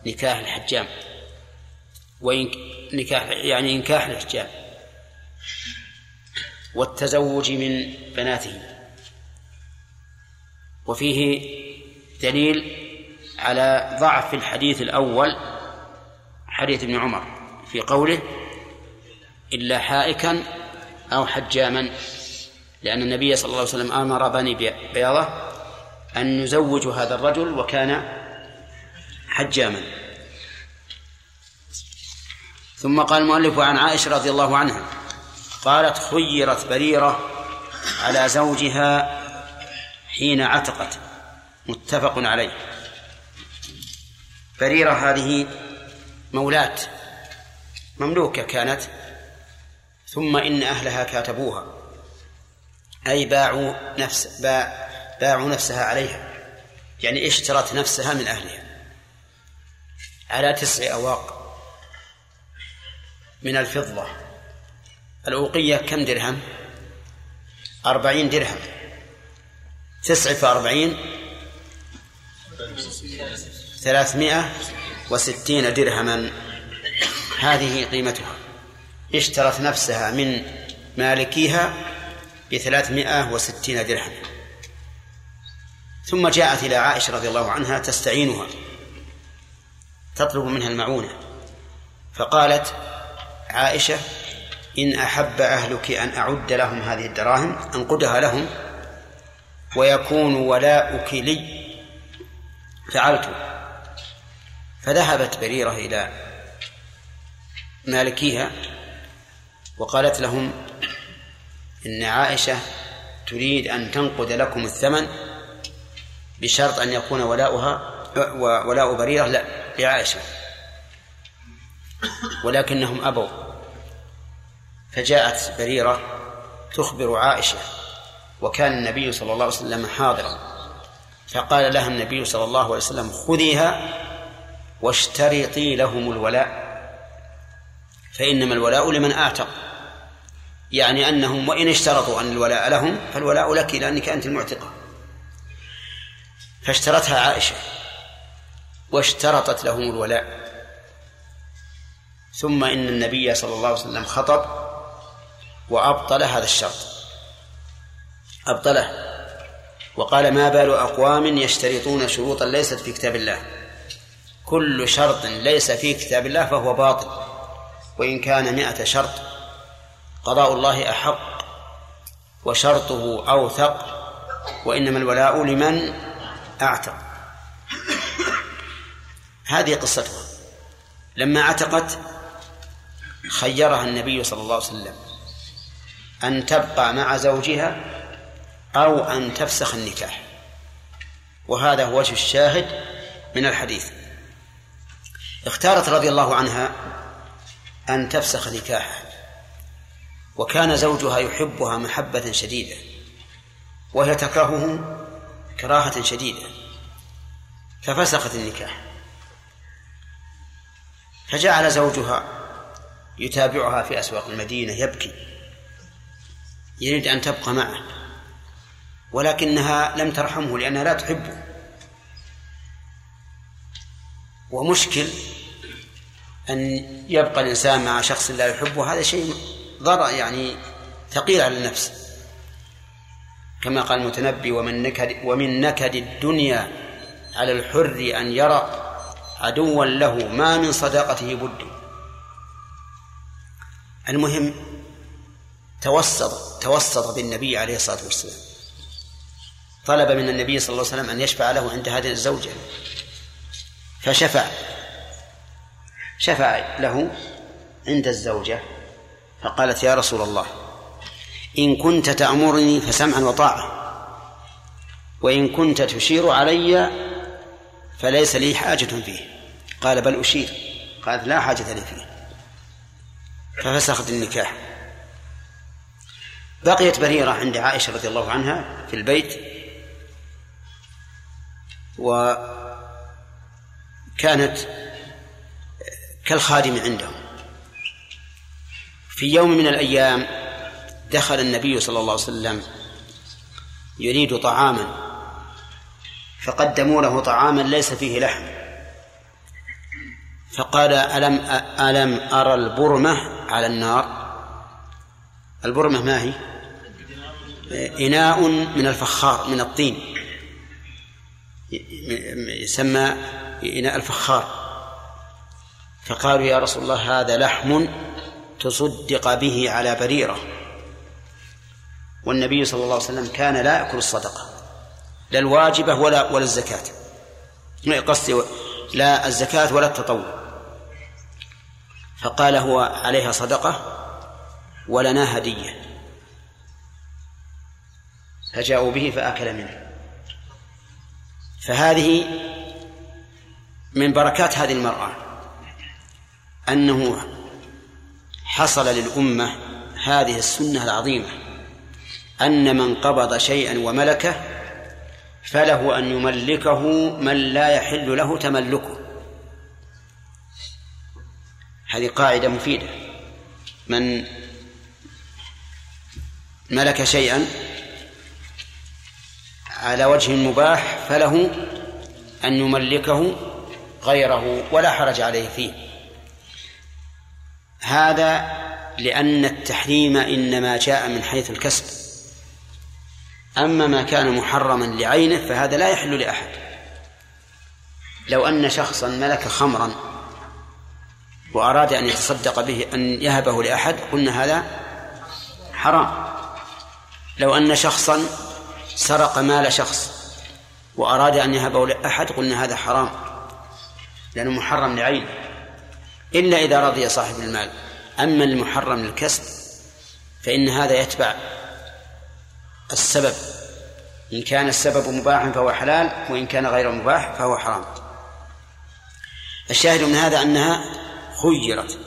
نكاح الحجام. نكاح يعني إنكاح الحجاب والتزوج من بناته. وفيه دليل على ضعف الحديث الأول حديث ابن عمر في قوله إلا حائكا أو حجاما لأن النبي صلى الله عليه وسلم أمر بني بياضة أن يزوجوا هذا الرجل وكان حجاما. ثم قال المؤلف عن عائشة رضي الله عنها قالت خيرت بريرة على زوجها حين عتقت. متفق عليه. بريرة هذه مولاة مملوكة كانت ثم إن أهلها كاتبوها. أي باعوا نفس باع باعوا نفسها عليها. يعني اشترت نفسها من أهلها؟ على تسع أواق من الفضة. الأوقية كم درهم؟ أربعين درهم. تسعة في أربعين ثلاثمائة وستين درهما. هذه قيمتها. اشترت نفسها من مالكيها؟ بثلاثمائة وستين درهم. ثم جاءت إلى عائشة رضي الله عنها تستعينها. تطلب منها المعونة. فقالت عائشة إن أحب أهلك أن أعد لهم هذه الدراهم أنقدها لهم ويكون ولاؤك لي. فعلت. فذهبت بريرة إلى مالكيها وقالت لهم إن عائشة تريد أن تنقد لكم الثمن بشرط أن يكون ولاؤها ولاء بريرة لا لعائشة. ولكنهم أبوا. فجاءت بريرة تخبر عائشة وكان النبي صلى الله عليه وسلم حاضرا. فقال لها النبي صلى الله عليه وسلم خذيها واشترطي لهم الولاء. فإنما الولاء لمن أعتق يعني أنهم وإن اشترطوا أن الولاء لهم فالولاء لك لأنك أنت المعتقة. فاشترتها عائشة واشترطت لهم الولاء. ثم إن النبي صلى الله عليه وسلم خطب وأبطل هذا الشرط. أبطله. وقال ما بال أقوام يشترطون شروطا ليست في كتاب الله. كل شرط ليس في كتاب الله فهو باطل. وإن كان مئة شرط قضاء الله أحق وشرطه أوثق وإنما الولاء لمن أعتق. هذه قصتها. لما أعتقت خيرها النبي صلى الله عليه وسلم أن تبقى مع زوجها أو أن تفسخ النكاح. وهذا هو وجه الشاهد من الحديث. اختارت رضي الله عنها أن تفسخ نكاحها. وكان زوجها يحبها محبة شديدة وهي تكرهه كراهة شديدة ففسخت النكاح. فجعل زوجها يتابعها في أسواق المدينة يبكي يريد أن تبقى معه ولكنها لم ترحمه لأنها لا تحبه. ومشكل أن يبقى الإنسان مع شخص لا يحبه هذا شيء ضرر يعني ثقيل على النفس. كما قال المتنبي ومن نكد ومن نكد الدنيا على الحر أن يرى عدوا له ما من صداقته بد. المهم توسط توسط بالنبي عليه الصلاة والسلام. طلب من النبي صلى الله عليه وسلم أن يشفع له عند هذه الزوجة. فشفع. شفع له عند الزوجة. فقالت يا رسول الله إن كنت تأمرني فسمعا وطاعة وإن كنت تشير علي فليس لي حاجة فيه. قال بل أشير. قالت لا حاجة لي فيه. ففسخت النكاح. بقيت بريرة عند عائشة رضي الله عنها في البيت وكانت كالخادم عندهم. في يوم من الأيام دخل النبي صلى الله عليه وسلم يريد طعاما فقدموا له طعاما ليس فيه لحم. فقال ألم ألم أرى البرمة على النار؟ البرمة ما هي؟ إناء من الفخار من الطين. يسمى إناء الفخار. فقالوا يا رسول الله هذا لحم تصدق به على بريرة. والنبي صلى الله عليه وسلم كان لا يأكل الصدقة. لا الواجبة ولا ولا الزكاة. قصدي لا الزكاة ولا التطوع. فقال هو عليها صدقة ولنا هدية. فجاءوا به فأكل منه. فهذه من بركات هذه المرأة. أنه حصل للأمة هذه السنة العظيمة أن من قبض شيئا وملكه فله أن يملكه من لا يحل له تملكه. هذه قاعدة مفيدة. من ملك شيئا على وجه مباح فله أن يملكه غيره ولا حرج عليه فيه. هذا لأن التحريم إنما جاء من حيث الكسب. أما ما كان محرما لعينه فهذا لا يحل لأحد. لو أن شخصا ملك خمرا وأراد أن يتصدق به أن يهبه لأحد قلنا هذا حرام. لو أن شخصا سرق مال شخص وأراد أن يهبه لأحد قلنا هذا حرام. لأنه محرم لعينه. إلا إذا رضي صاحب المال. أما المحرم للكسب فإن هذا يتبع السبب. إن كان السبب مباحا فهو حلال وإن كان غير مباح فهو حرام. الشاهد من هذا أنها خيرت.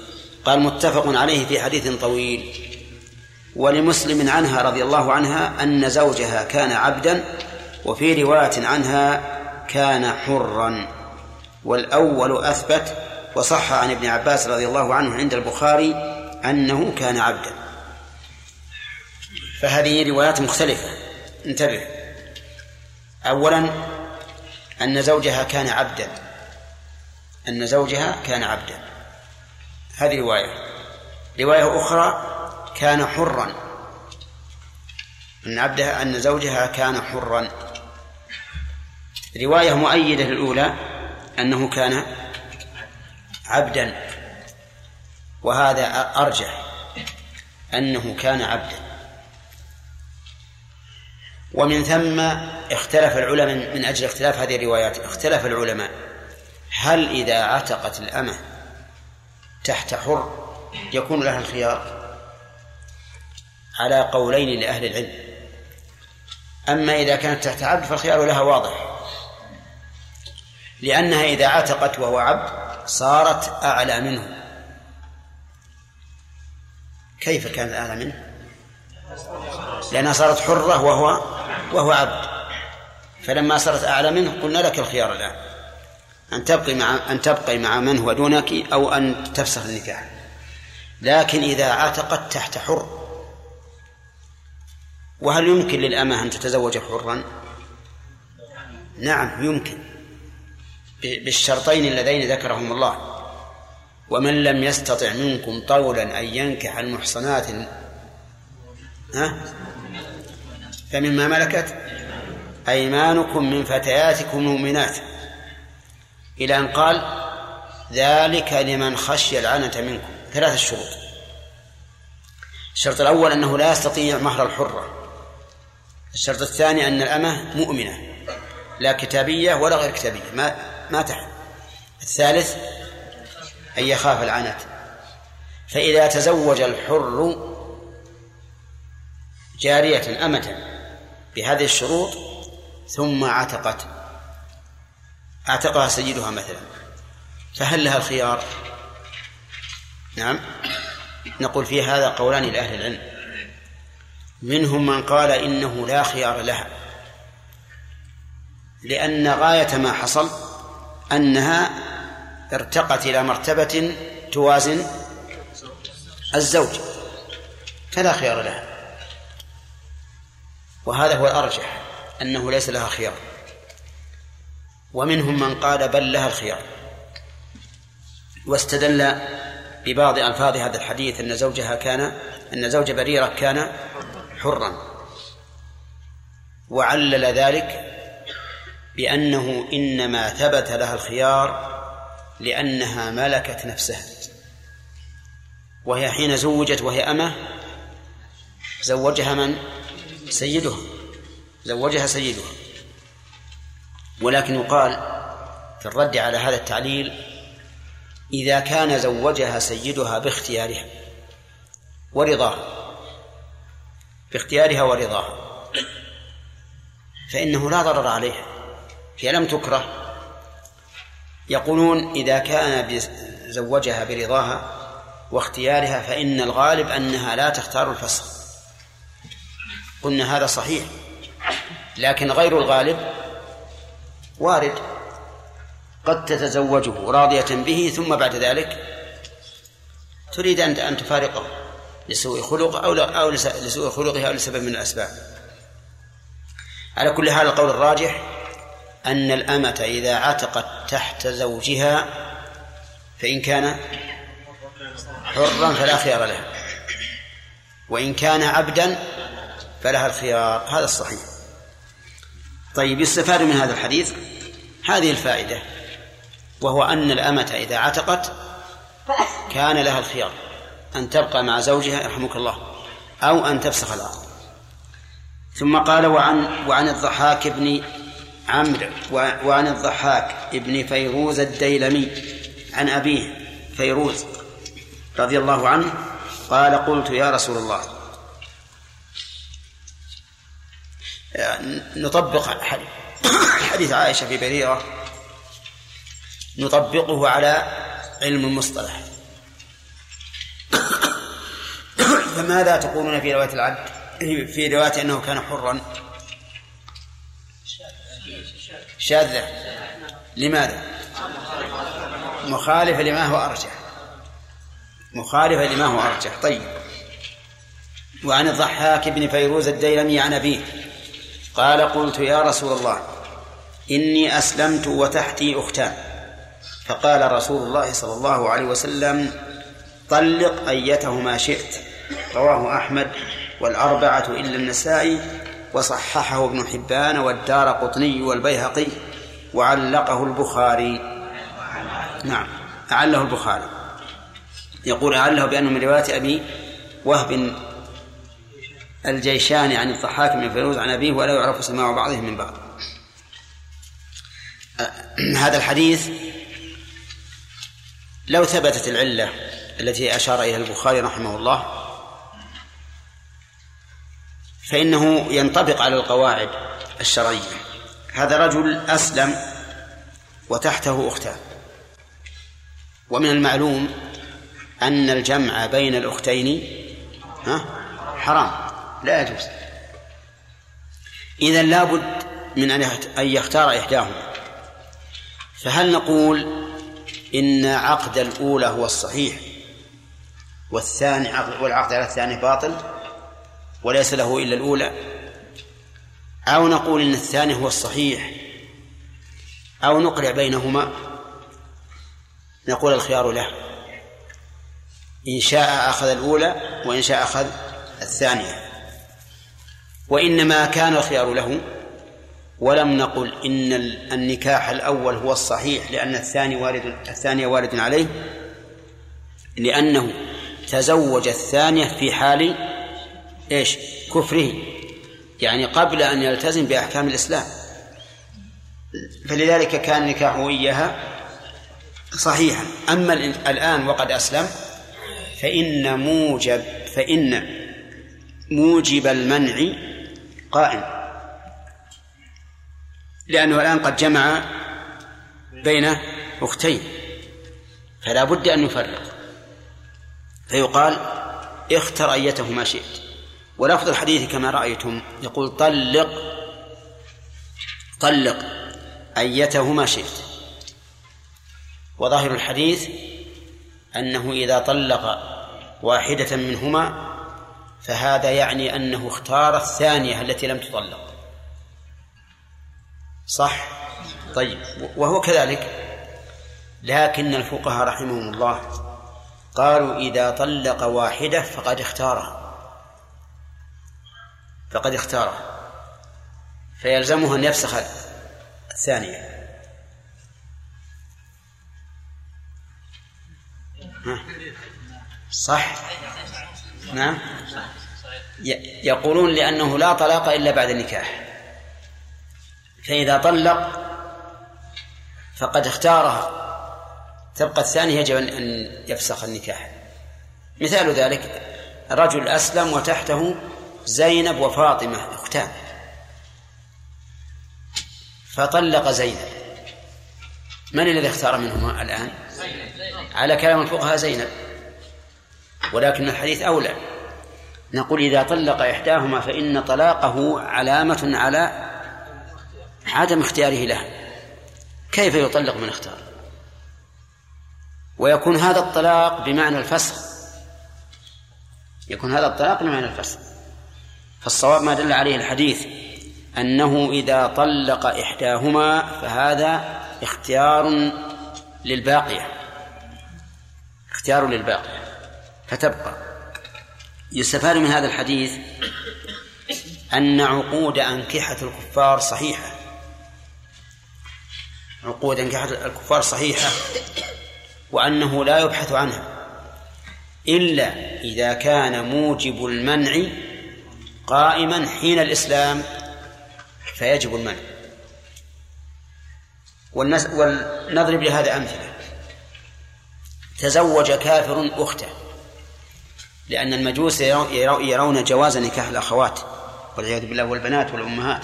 قال متفق عليه في حديث طويل. ولمسلم عنها رضي الله عنها أن زوجها كان عبدا وفي رواية عنها كان حرا. والأول أثبت وصح عن ابن عباس رضي الله عنه عند البخاري أنه كان عبدا. فهذه روايات مختلفة. انتبه. أولا أن زوجها كان عبدا. أن زوجها كان عبدا. هذه رواية. رواية أخرى كان حرا. أن عبدها أن زوجها كان حرا. رواية مؤيدة للأولى أنه كان عبدا وهذا أرجح أنه كان عبدا. ومن ثم اختلف العلماء من أجل اختلاف هذه الروايات اختلف العلماء. هل إذا عتقت الأمة تحت حر يكون لها الخيار على قولين لأهل العلم؟ أما إذا كانت تحت عبد فالخيار لها واضح لأنها إذا عتقت وهو عبد صارت أعلى منه. كيف كانت أعلى منه؟ لأنها صارت حرة وهو وهو عبد. فلما صارت أعلى منه قلنا لك الخيار الآن. أن تبقي مع أن تبقي مع من هو دونك أو أن تفسخ النكاح. لكن إذا عتقت تحت حر وهل يمكن للأمة أن تتزوج حرا؟ نعم يمكن. بالشرطين اللذين ذكرهم الله. ومن لم يستطع منكم طولا أن ينكح المحصنات ها؟ فمما ملكت أيمانكم من فتياتكم المؤمنات. إلى أن قال ذلك لمن خشي العنة منكم. ثلاث شروط. الشرط الأول أنه لا يستطيع مهر الحرة. الشرط الثاني أن الأمة مؤمنة. لا كتابية ولا غير كتابية. ما ما تحل الثالث أن يخاف العنت. فإذا تزوج الحر جارية أمة بهذه الشروط ثم عتقت. اعتقها سيدها مثلا. فهل لها الخيار؟ نعم. نقول في هذا قولان لأهل العلم. منهم من قال إنه لا خيار لها لأن غاية ما حصل أنها ارتقت إلى مرتبة توازن الزوج. فلا خيار لها. وهذا هو الأرجح أنه ليس لها خيار. ومنهم من قال بل لها الخيار. واستدل ببعض ألفاظ هذا الحديث أن زوجها كان أن زوج بريرة كان حرا. وعلل ذلك بأنه إنما ثبت لها الخيار لأنها ملكت نفسها وهي حين زوجت وهي أمة زوجها من؟ سيدها زوجها سيدها ولكن يقال في الرد على هذا التعليل إذا كان زوجها سيدها باختيارها ورضاها باختيارها ورضاها فإنه لا ضرر عليها هي لم تكره. يقولون إذا كان زوجها برضاها واختيارها فإن الغالب أنها لا تختار الفسخ قلنا هذا صحيح. لكن غير الغالب وارد. قد تتزوجه راضية به ثم بعد ذلك تريد أن تفارقه لسوء خلق أو أو لسوء خلقها أو لسبب من الأسباب. على كل حال القول الراجح أن الأمة إذا عتقت تحت زوجها فإن كان حرا فلا خيار لها. وإن كان عبدا فلها الخيار. هذا الصحيح. طيب يستفاد من هذا الحديث؟ هذه الفائدة وهو أن الأمة إذا عتقت كان لها الخيار. أن تبقى مع زوجها يرحمك الله أو أن تفسخ العقد ثم قال وعن وعن الضحاك بن عمرو وعن الضحاك ابن فيروز الديلمي عن أبيه فيروز رضي الله عنه قال قلت يا رسول الله نطبق حديث عائشة في بريرة نطبقه على علم المصطلح. فماذا تقولون في رواية العبد في رواية أنه كان حرا؟ شاذة. لماذا؟ مخالفة لما هو أرجح. مخالفة لما هو أرجح. طيب. وعن الضحاك بن فيروز الديلمي عن أبيه. قال قلت يا رسول الله إني أسلمت وتحتي أختان. فقال رسول الله صلى الله عليه وسلم طلق أيتهما شئت. رواه أحمد والأربعة إلا النسائي. وصححه ابن حبان والدار قطني والبيهقي وعلقه البخاري. نعم أعله البخاري. يقول أعله بأنه من رواية أبي وهب الجيشاني عن الضحاك بن فيروز عن أبيه ولا يعرف سماع بعضهم من بعض. هذا الحديث لو ثبتت العلة التي أشار إليها البخاري رحمه الله فإنه ينطبق على القواعد الشرعية. هذا رجل أسلم وتحته أختان ومن المعلوم أن الجمع بين الأختين حرام لا يجوز. إذا لابد من أن يختار إحداهما. فهل نقول إن عقد الأولى هو الصحيح والثاني والعقد على الثاني باطل؟ وليس له إلا الأولى. أو نقول إن الثاني هو الصحيح. أو نقرع بينهما. نقول الخيار له. إن شاء أخذ الأولى وإن شاء أخذ الثانية. وإنما كان الخيار له. ولم نقل إن النكاح الأول هو الصحيح لأن الثاني والد الثاني والد عليه. لأنه تزوج الثانية في حال إيش؟ كفره. يعني قبل أن يلتزم بأحكام الإسلام. فلذلك كان نكاحه إياها صحيحا. أما الآن وقد أسلم فإن موجب فإن موجب المنع قائم. لأنه الآن قد جمع بين أختين. فلا بد أن يفرق فيقال اختر أيتهما شئت. ولفظ الحديث كما رأيتم يقول طلق طلق أيتهما شئت. وظاهر الحديث أنه إذا طلق واحدة منهما فهذا يعني أنه اختار الثانية التي لم تطلق. صح؟ طيب وهو كذلك. لكن الفقهاء رحمهم الله قالوا إذا طلق واحدة فقد اختارها. فقد اختاره. فيلزمه أن يفسخ الثانية. صح؟ نعم؟ يقولون لأنه لا طلاق إلا بعد النكاح. فإذا طلق فقد اختارها تبقى الثانية يجب أن يفسخ النكاح. مثال ذلك رجل أسلم وتحته زينب وفاطمة أختان. فطلق زينب. من الذي اختار منهما الآن؟ على كلام الفقهاء زينب. ولكن الحديث أولى. نقول إذا طلق إحداهما فإن طلاقه علامة على عدم اختياره لها. كيف يطلق من اختار؟ ويكون هذا الطلاق بمعنى الفسخ. يكون هذا الطلاق بمعنى الفسخ. فالصواب ما دل عليه الحديث أنه إذا طلق إحداهما فهذا اختيار للباقية اختيار للباقية فتبقى. يستفاد من هذا الحديث أن عقود أنكحة الكفار صحيحة. عقود أنكحة الكفار صحيحة وأنه لا يبحث عنها إلا إذا كان موجب المنع قائما حين الإسلام فيجب المنع. ولنضرب لهذا أمثلة. تزوج كافر أخته لأن المجوس يرون جواز نكاح الأخوات والعياذ بالله والبنات والأمهات.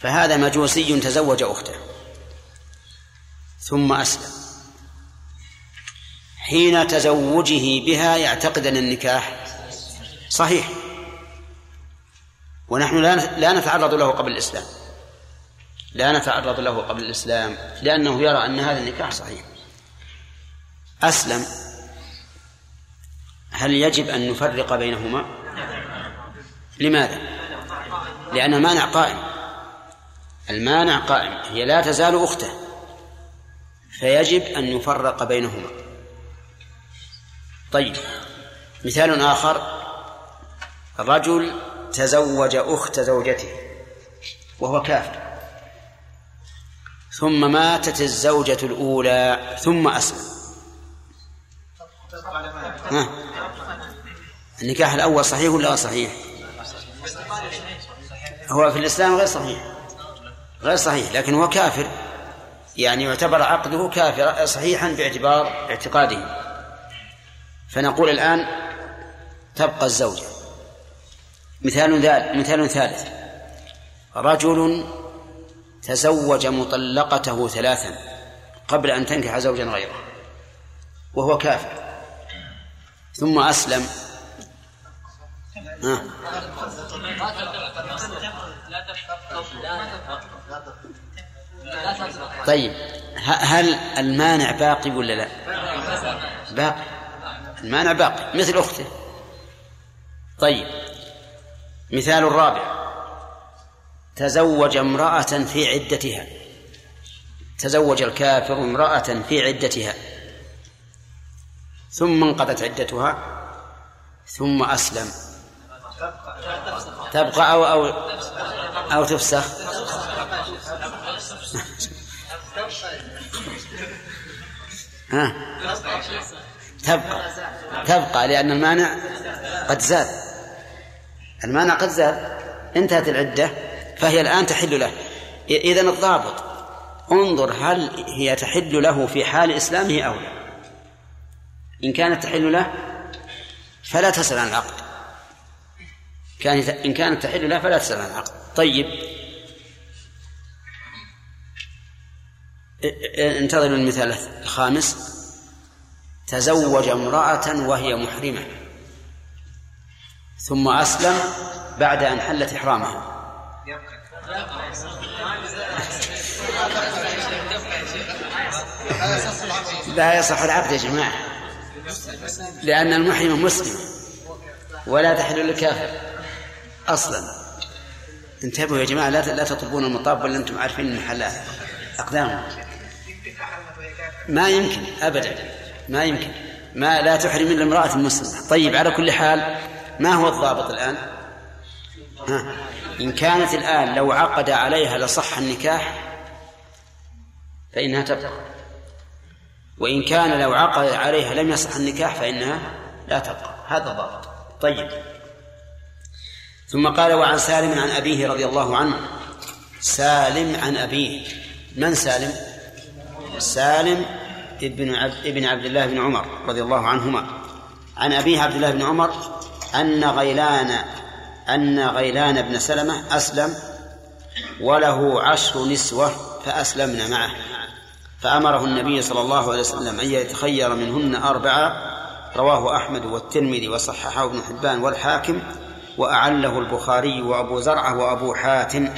فهذا مجوسي تزوج أخته. ثم أسلم. حين تزوجه بها يعتقد أن النكاح صحيح. ونحن لا نتعرض له قبل الإسلام. لا نتعرض له قبل الإسلام لأنه يرى أن هذا النكاح صحيح. أسلم. هل يجب أن نفرق بينهما؟ لماذا؟ لأن المانع قائم. المانع قائم. هي لا تزال أخته. فيجب أن نفرق بينهما. طيب مثال آخر. رجل تزوج أخت زوجته وهو كافر. ثم ماتت الزوجة الأولى ثم أسلم. ها. النكاح الأول صحيح ولا صحيح؟ هو في الإسلام غير صحيح. غير صحيح لكن هو كافر. يعني يعتبر عقده كافر صحيحا باعتبار اعتقاده. فنقول الآن تبقى الزوجة. مثال ذلك مثال ثالث. رجل تزوج مطلقته ثلاثا قبل أن تنكح زوجا غيره وهو كافر. ثم أسلم. ها. طيب هل المانع باقي ولا لا؟ باقي. المانع باقي مثل أخته. طيب. مثال الرابع. تزوج امرأة في عدتها. تزوج الكافر امرأة في عدتها. ثم انقضت عدتها. ثم أسلم. تبقى أو أو أو تفسخ. ها؟ تبقى. تبقى لأن المانع قد زاد. المانع قد زاد انتهت العدة فهي الآن تحل له. إذن الضابط انظر هل هي تحل له في حال إسلامه أو لا. إن كانت تحل له فلا تسأل عن العقد. كانت إن كانت تحل له فلا تسأل عن العقد. طيب. انتظروا المثال الخامس. تزوج امرأة وهي محرمة. ثم أسلم بعد أن حلت إحرامها. لا يصح العقد يا جماعة لأن المحرم مسلم ولا تحل للكافر. أصلا. انتبهوا يا جماعة لا لا تطلبون المطاب ولا أنتم عارفين محلات أقدامهم ما يمكن أبدا. ما يمكن. ما لا تحرم إلا امرأة مسلمة. طيب على كل حال ما هو الضابط الآن؟ ها. إن كانت الآن لو عقد عليها لصح النكاح فإنها تبقى. وإن كان لو عقد عليها لم يصح النكاح فإنها لا تبقى. هذا ضابط. طيب. ثم قال وعن سالم عن أبيه رضي الله عنه. سالم عن أبيه. من سالم؟ سالم ابن عبد ابن عبد الله بن عمر رضي الله عنهما. عن أبيه عبد الله بن عمر أن غيلان أن غيلان بن سلمة أسلم وله عشر نسوة فأسلمن معه. فأمره النبي صلى الله عليه وسلم أن يتخير منهن أربعة رواه أحمد والترمذي وصححه ابن حبان والحاكم وأعله البخاري وأبو زرعة وأبو حاتم.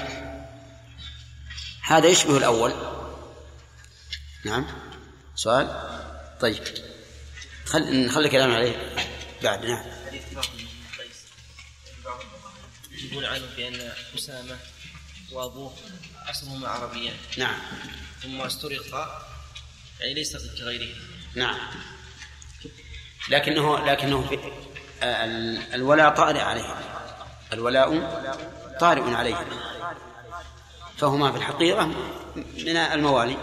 هذا يشبه الأول. نعم. سؤال؟ طيب. خل نخلي كلام عليه بعد. نعم. يقول عنه بأن أسامة وأبوه أصلهما عربيان. نعم. ثم استرق يعني ليس كغيره نعم. لكنه لكنه في ال- الولاء طارئ عليه الولاء طارئ عليه فهما في الحقيقة من الموالي.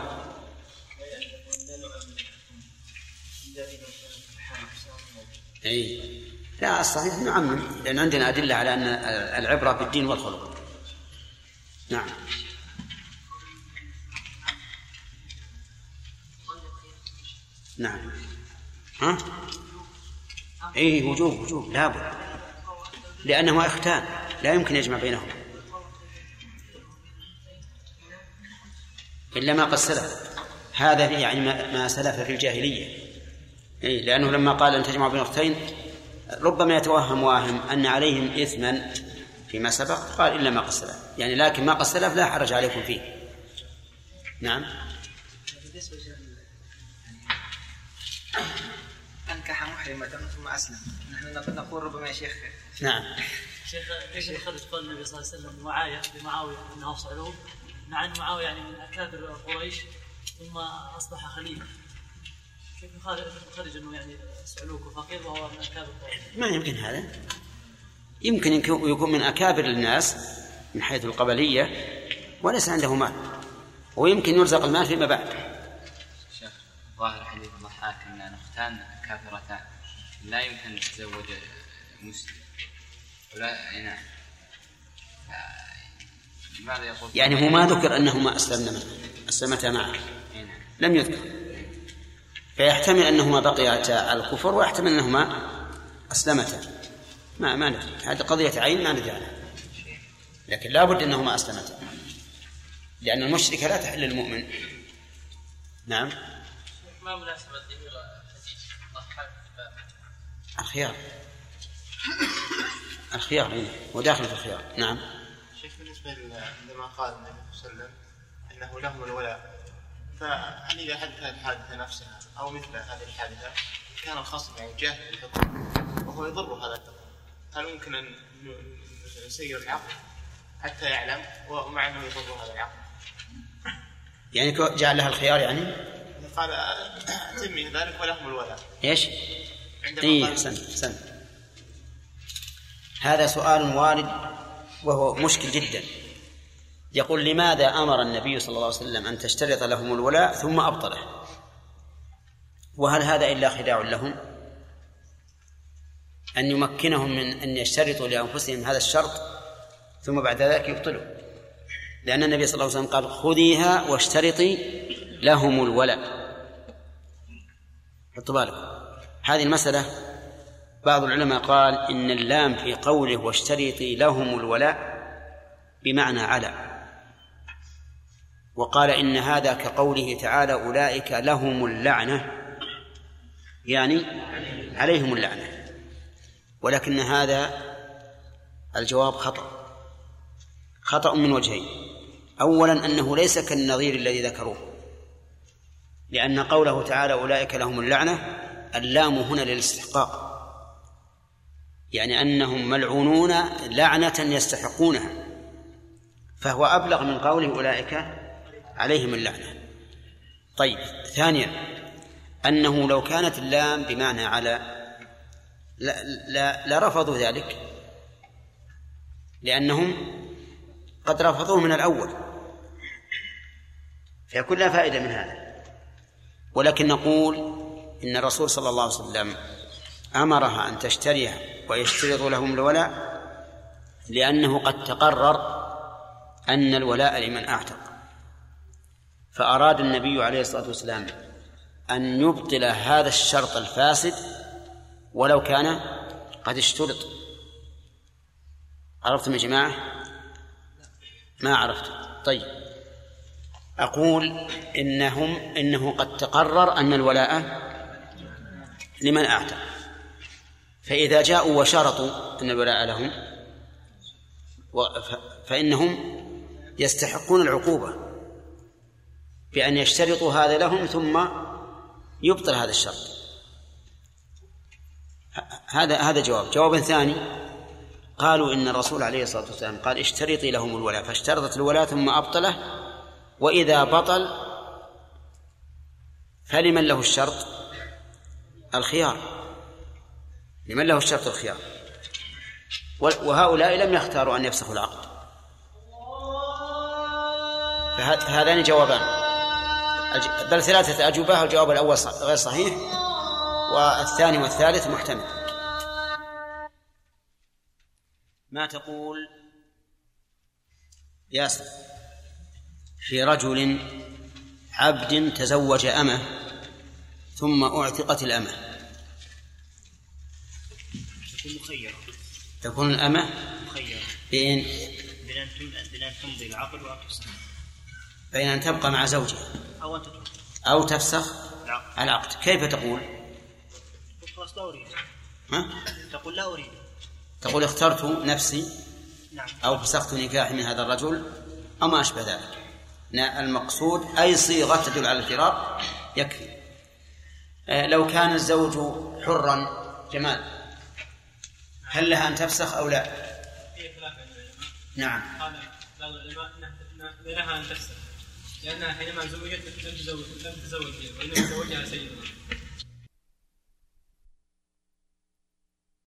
أي لا الصحيح نعمم لأن عندنا أدلة على أن العبرة بالدين والخلق. نعم. نعم. ها؟ اي وجوب وجوب. لابد لأنهما إختان. لا يمكن يجمع بينهما إلا ما قد سلف. هذا يعني ما سلف في الجاهلية. إيه لأنه لما قال أن تجمع بين أختين ربما يتوهم واهم أن عليهم إثما فيما سبق. قال إلا ما قد سلف. يعني لكن ما قد سلف لا حرج عليكم فيه. نعم. بالنسبة لل- أنكح محرمة ثم أسلم. نحن نقول ربما يا شيخ. نعم. شيخ كيف يخرج قول النبي صلى الله عليه وسلم؟ معاوية لمعاويه أنه صعلوك مع أن معاوية يعني من أكابر قريش ثم أصبح خليفه كيف يخرج يخرج أنه يعني وهو من ما يمكن هذا؟ يمكن يكون من أكابر الناس من حيث القبلية وليس عنده مال. ويمكن يرزق المال فيما بعد. شيخ ظاهر حديث الضحاك أن الاختان كافرتان لا يمكن أن تتزوج مسلم. ولا أي نعم. يقول؟ يعني هو ما ذكر أنهما أسلمنا أسلمتا معه. أي نعم. لم يذكر. فيحتمل أنهما بقيتا على الكفر ويحتمل أنهما أسلمتا. ما ما ندري. هذه قضية عين ما ندري عنها. لكن لا بد أنهما أسلمتا. لأن المشركة لا تحل للمؤمن. نعم. ما مناسبة ذكر حديث ضحاك في الباب الخيار. الخيار إيه، وداخل في الخيار. نعم. شيخ بالنسبة ل- عندما قال النبي صلى الله عليه وسلم أنه لهم الولاء فهل إذا حدث الحادثة نفسها أو مثل هذه الحادثة كان الخصم يعني جاهل بالحكم وهو يضر هذا الحكم؟ هل ممكن أن نسير العقد حتى يعلم ومع أنه يضر هذا العقد يعني جعل لها الخيار يعني؟ قال أتمي ذلك ولهم الولاء. إيش؟ عندما اي احسنت احسنت هذا سؤال وارد وهو مشكل جدا. يقول لماذا أمر النبي صلى الله عليه وسلم أن تشترط لهم الولاء ثم أبطله؟ وهل هذا إلا خداع لهم؟ أن يمكنهم من أن يشترطوا لأنفسهم هذا الشرط ثم بعد ذلك يبطلوا. لأن النبي صلى الله عليه وسلم قال خذيها واشترطي لهم الولاء. حطوا بالكم. هذه المسألة بعض العلماء قال إن اللام في قوله واشترطي لهم الولاء بمعنى على. وقال إن هذا كقوله تعالى أولئك لهم اللعنة يعني عليهم اللعنة ولكن هذا الجواب خطأ خطأ من وجهين أولا أنه ليس كالنظير الذي ذكروه لأن قوله تعالى أولئك لهم اللعنة اللام هنا للاستحقاق يعني أنهم ملعونون لعنة يستحقونها فهو أبلغ من قوله أولئك عليهم اللعنة. طيب ثانيا أنه لو كانت اللام بمعنى على لا, لا, لرفضوا ذلك لأنهم قد رفضوه من الأول. فيكون لا فائدة من هذا. ولكن نقول إن الرسول صلى الله عليه وسلم أمرها أن تشتريها ويشترط لهم الولاء لأنه قد تقرر أن الولاء لمن أعتق. فأراد النبي عليه الصلاة والسلام أن يبطل هذا الشرط الفاسد ولو كان قد اشترط. عرفتم يا جماعة؟ ما عرفتم. طيب. أقول إنهم إنه قد تقرر أن الولاء لمن أعتق فإذا جاءوا وشرطوا أن الولاء لهم فإنهم يستحقون العقوبة. بأن يشترطوا هذا لهم ثم يبطل هذا الشرط. هذا هذا جواب. جواب ثاني. قالوا إن الرسول عليه الصلاة والسلام قال اشترطي لهم الولاء. فاشترطت الولاء ثم أبطله. وإذا بطل فلمن له الشرط؟ الخيار. لمن له الشرط؟ الخيار. وهؤلاء لم يختاروا أن يفسخوا العقد. فهذان جوابان. بل ثلاثة أجوبة الجواب الأول غير صحيح. والثاني والثالث محتمل. ما تقول؟ ياسر. في رجل عبد تزوج أمه ثم أعتقت الأمة. تكون مخيرة. تكون الأمة مخيرة. بين بين أن تمضي العقد وأن بين أن تبقى مع زوجها. أو أن تترك. أو تفسخ العقد العقد. كيف تقول؟ خلاص لا أريد. ها؟ تقول لا أريد. تقول اخترت نفسي نعم. أو فسخت نكاحي من هذا الرجل أو ما أشبه ذلك. المقصود أي صيغة تدل على الفراق يكفي. آه، لو كان الزوج حرا جمال هل لها أن تفسخ أو لا؟ نعم. قال بعض العلماء لها أن تفسخ. لانها حينما زوجت لم تزوج لم تزوج وانما تزوجها سيدها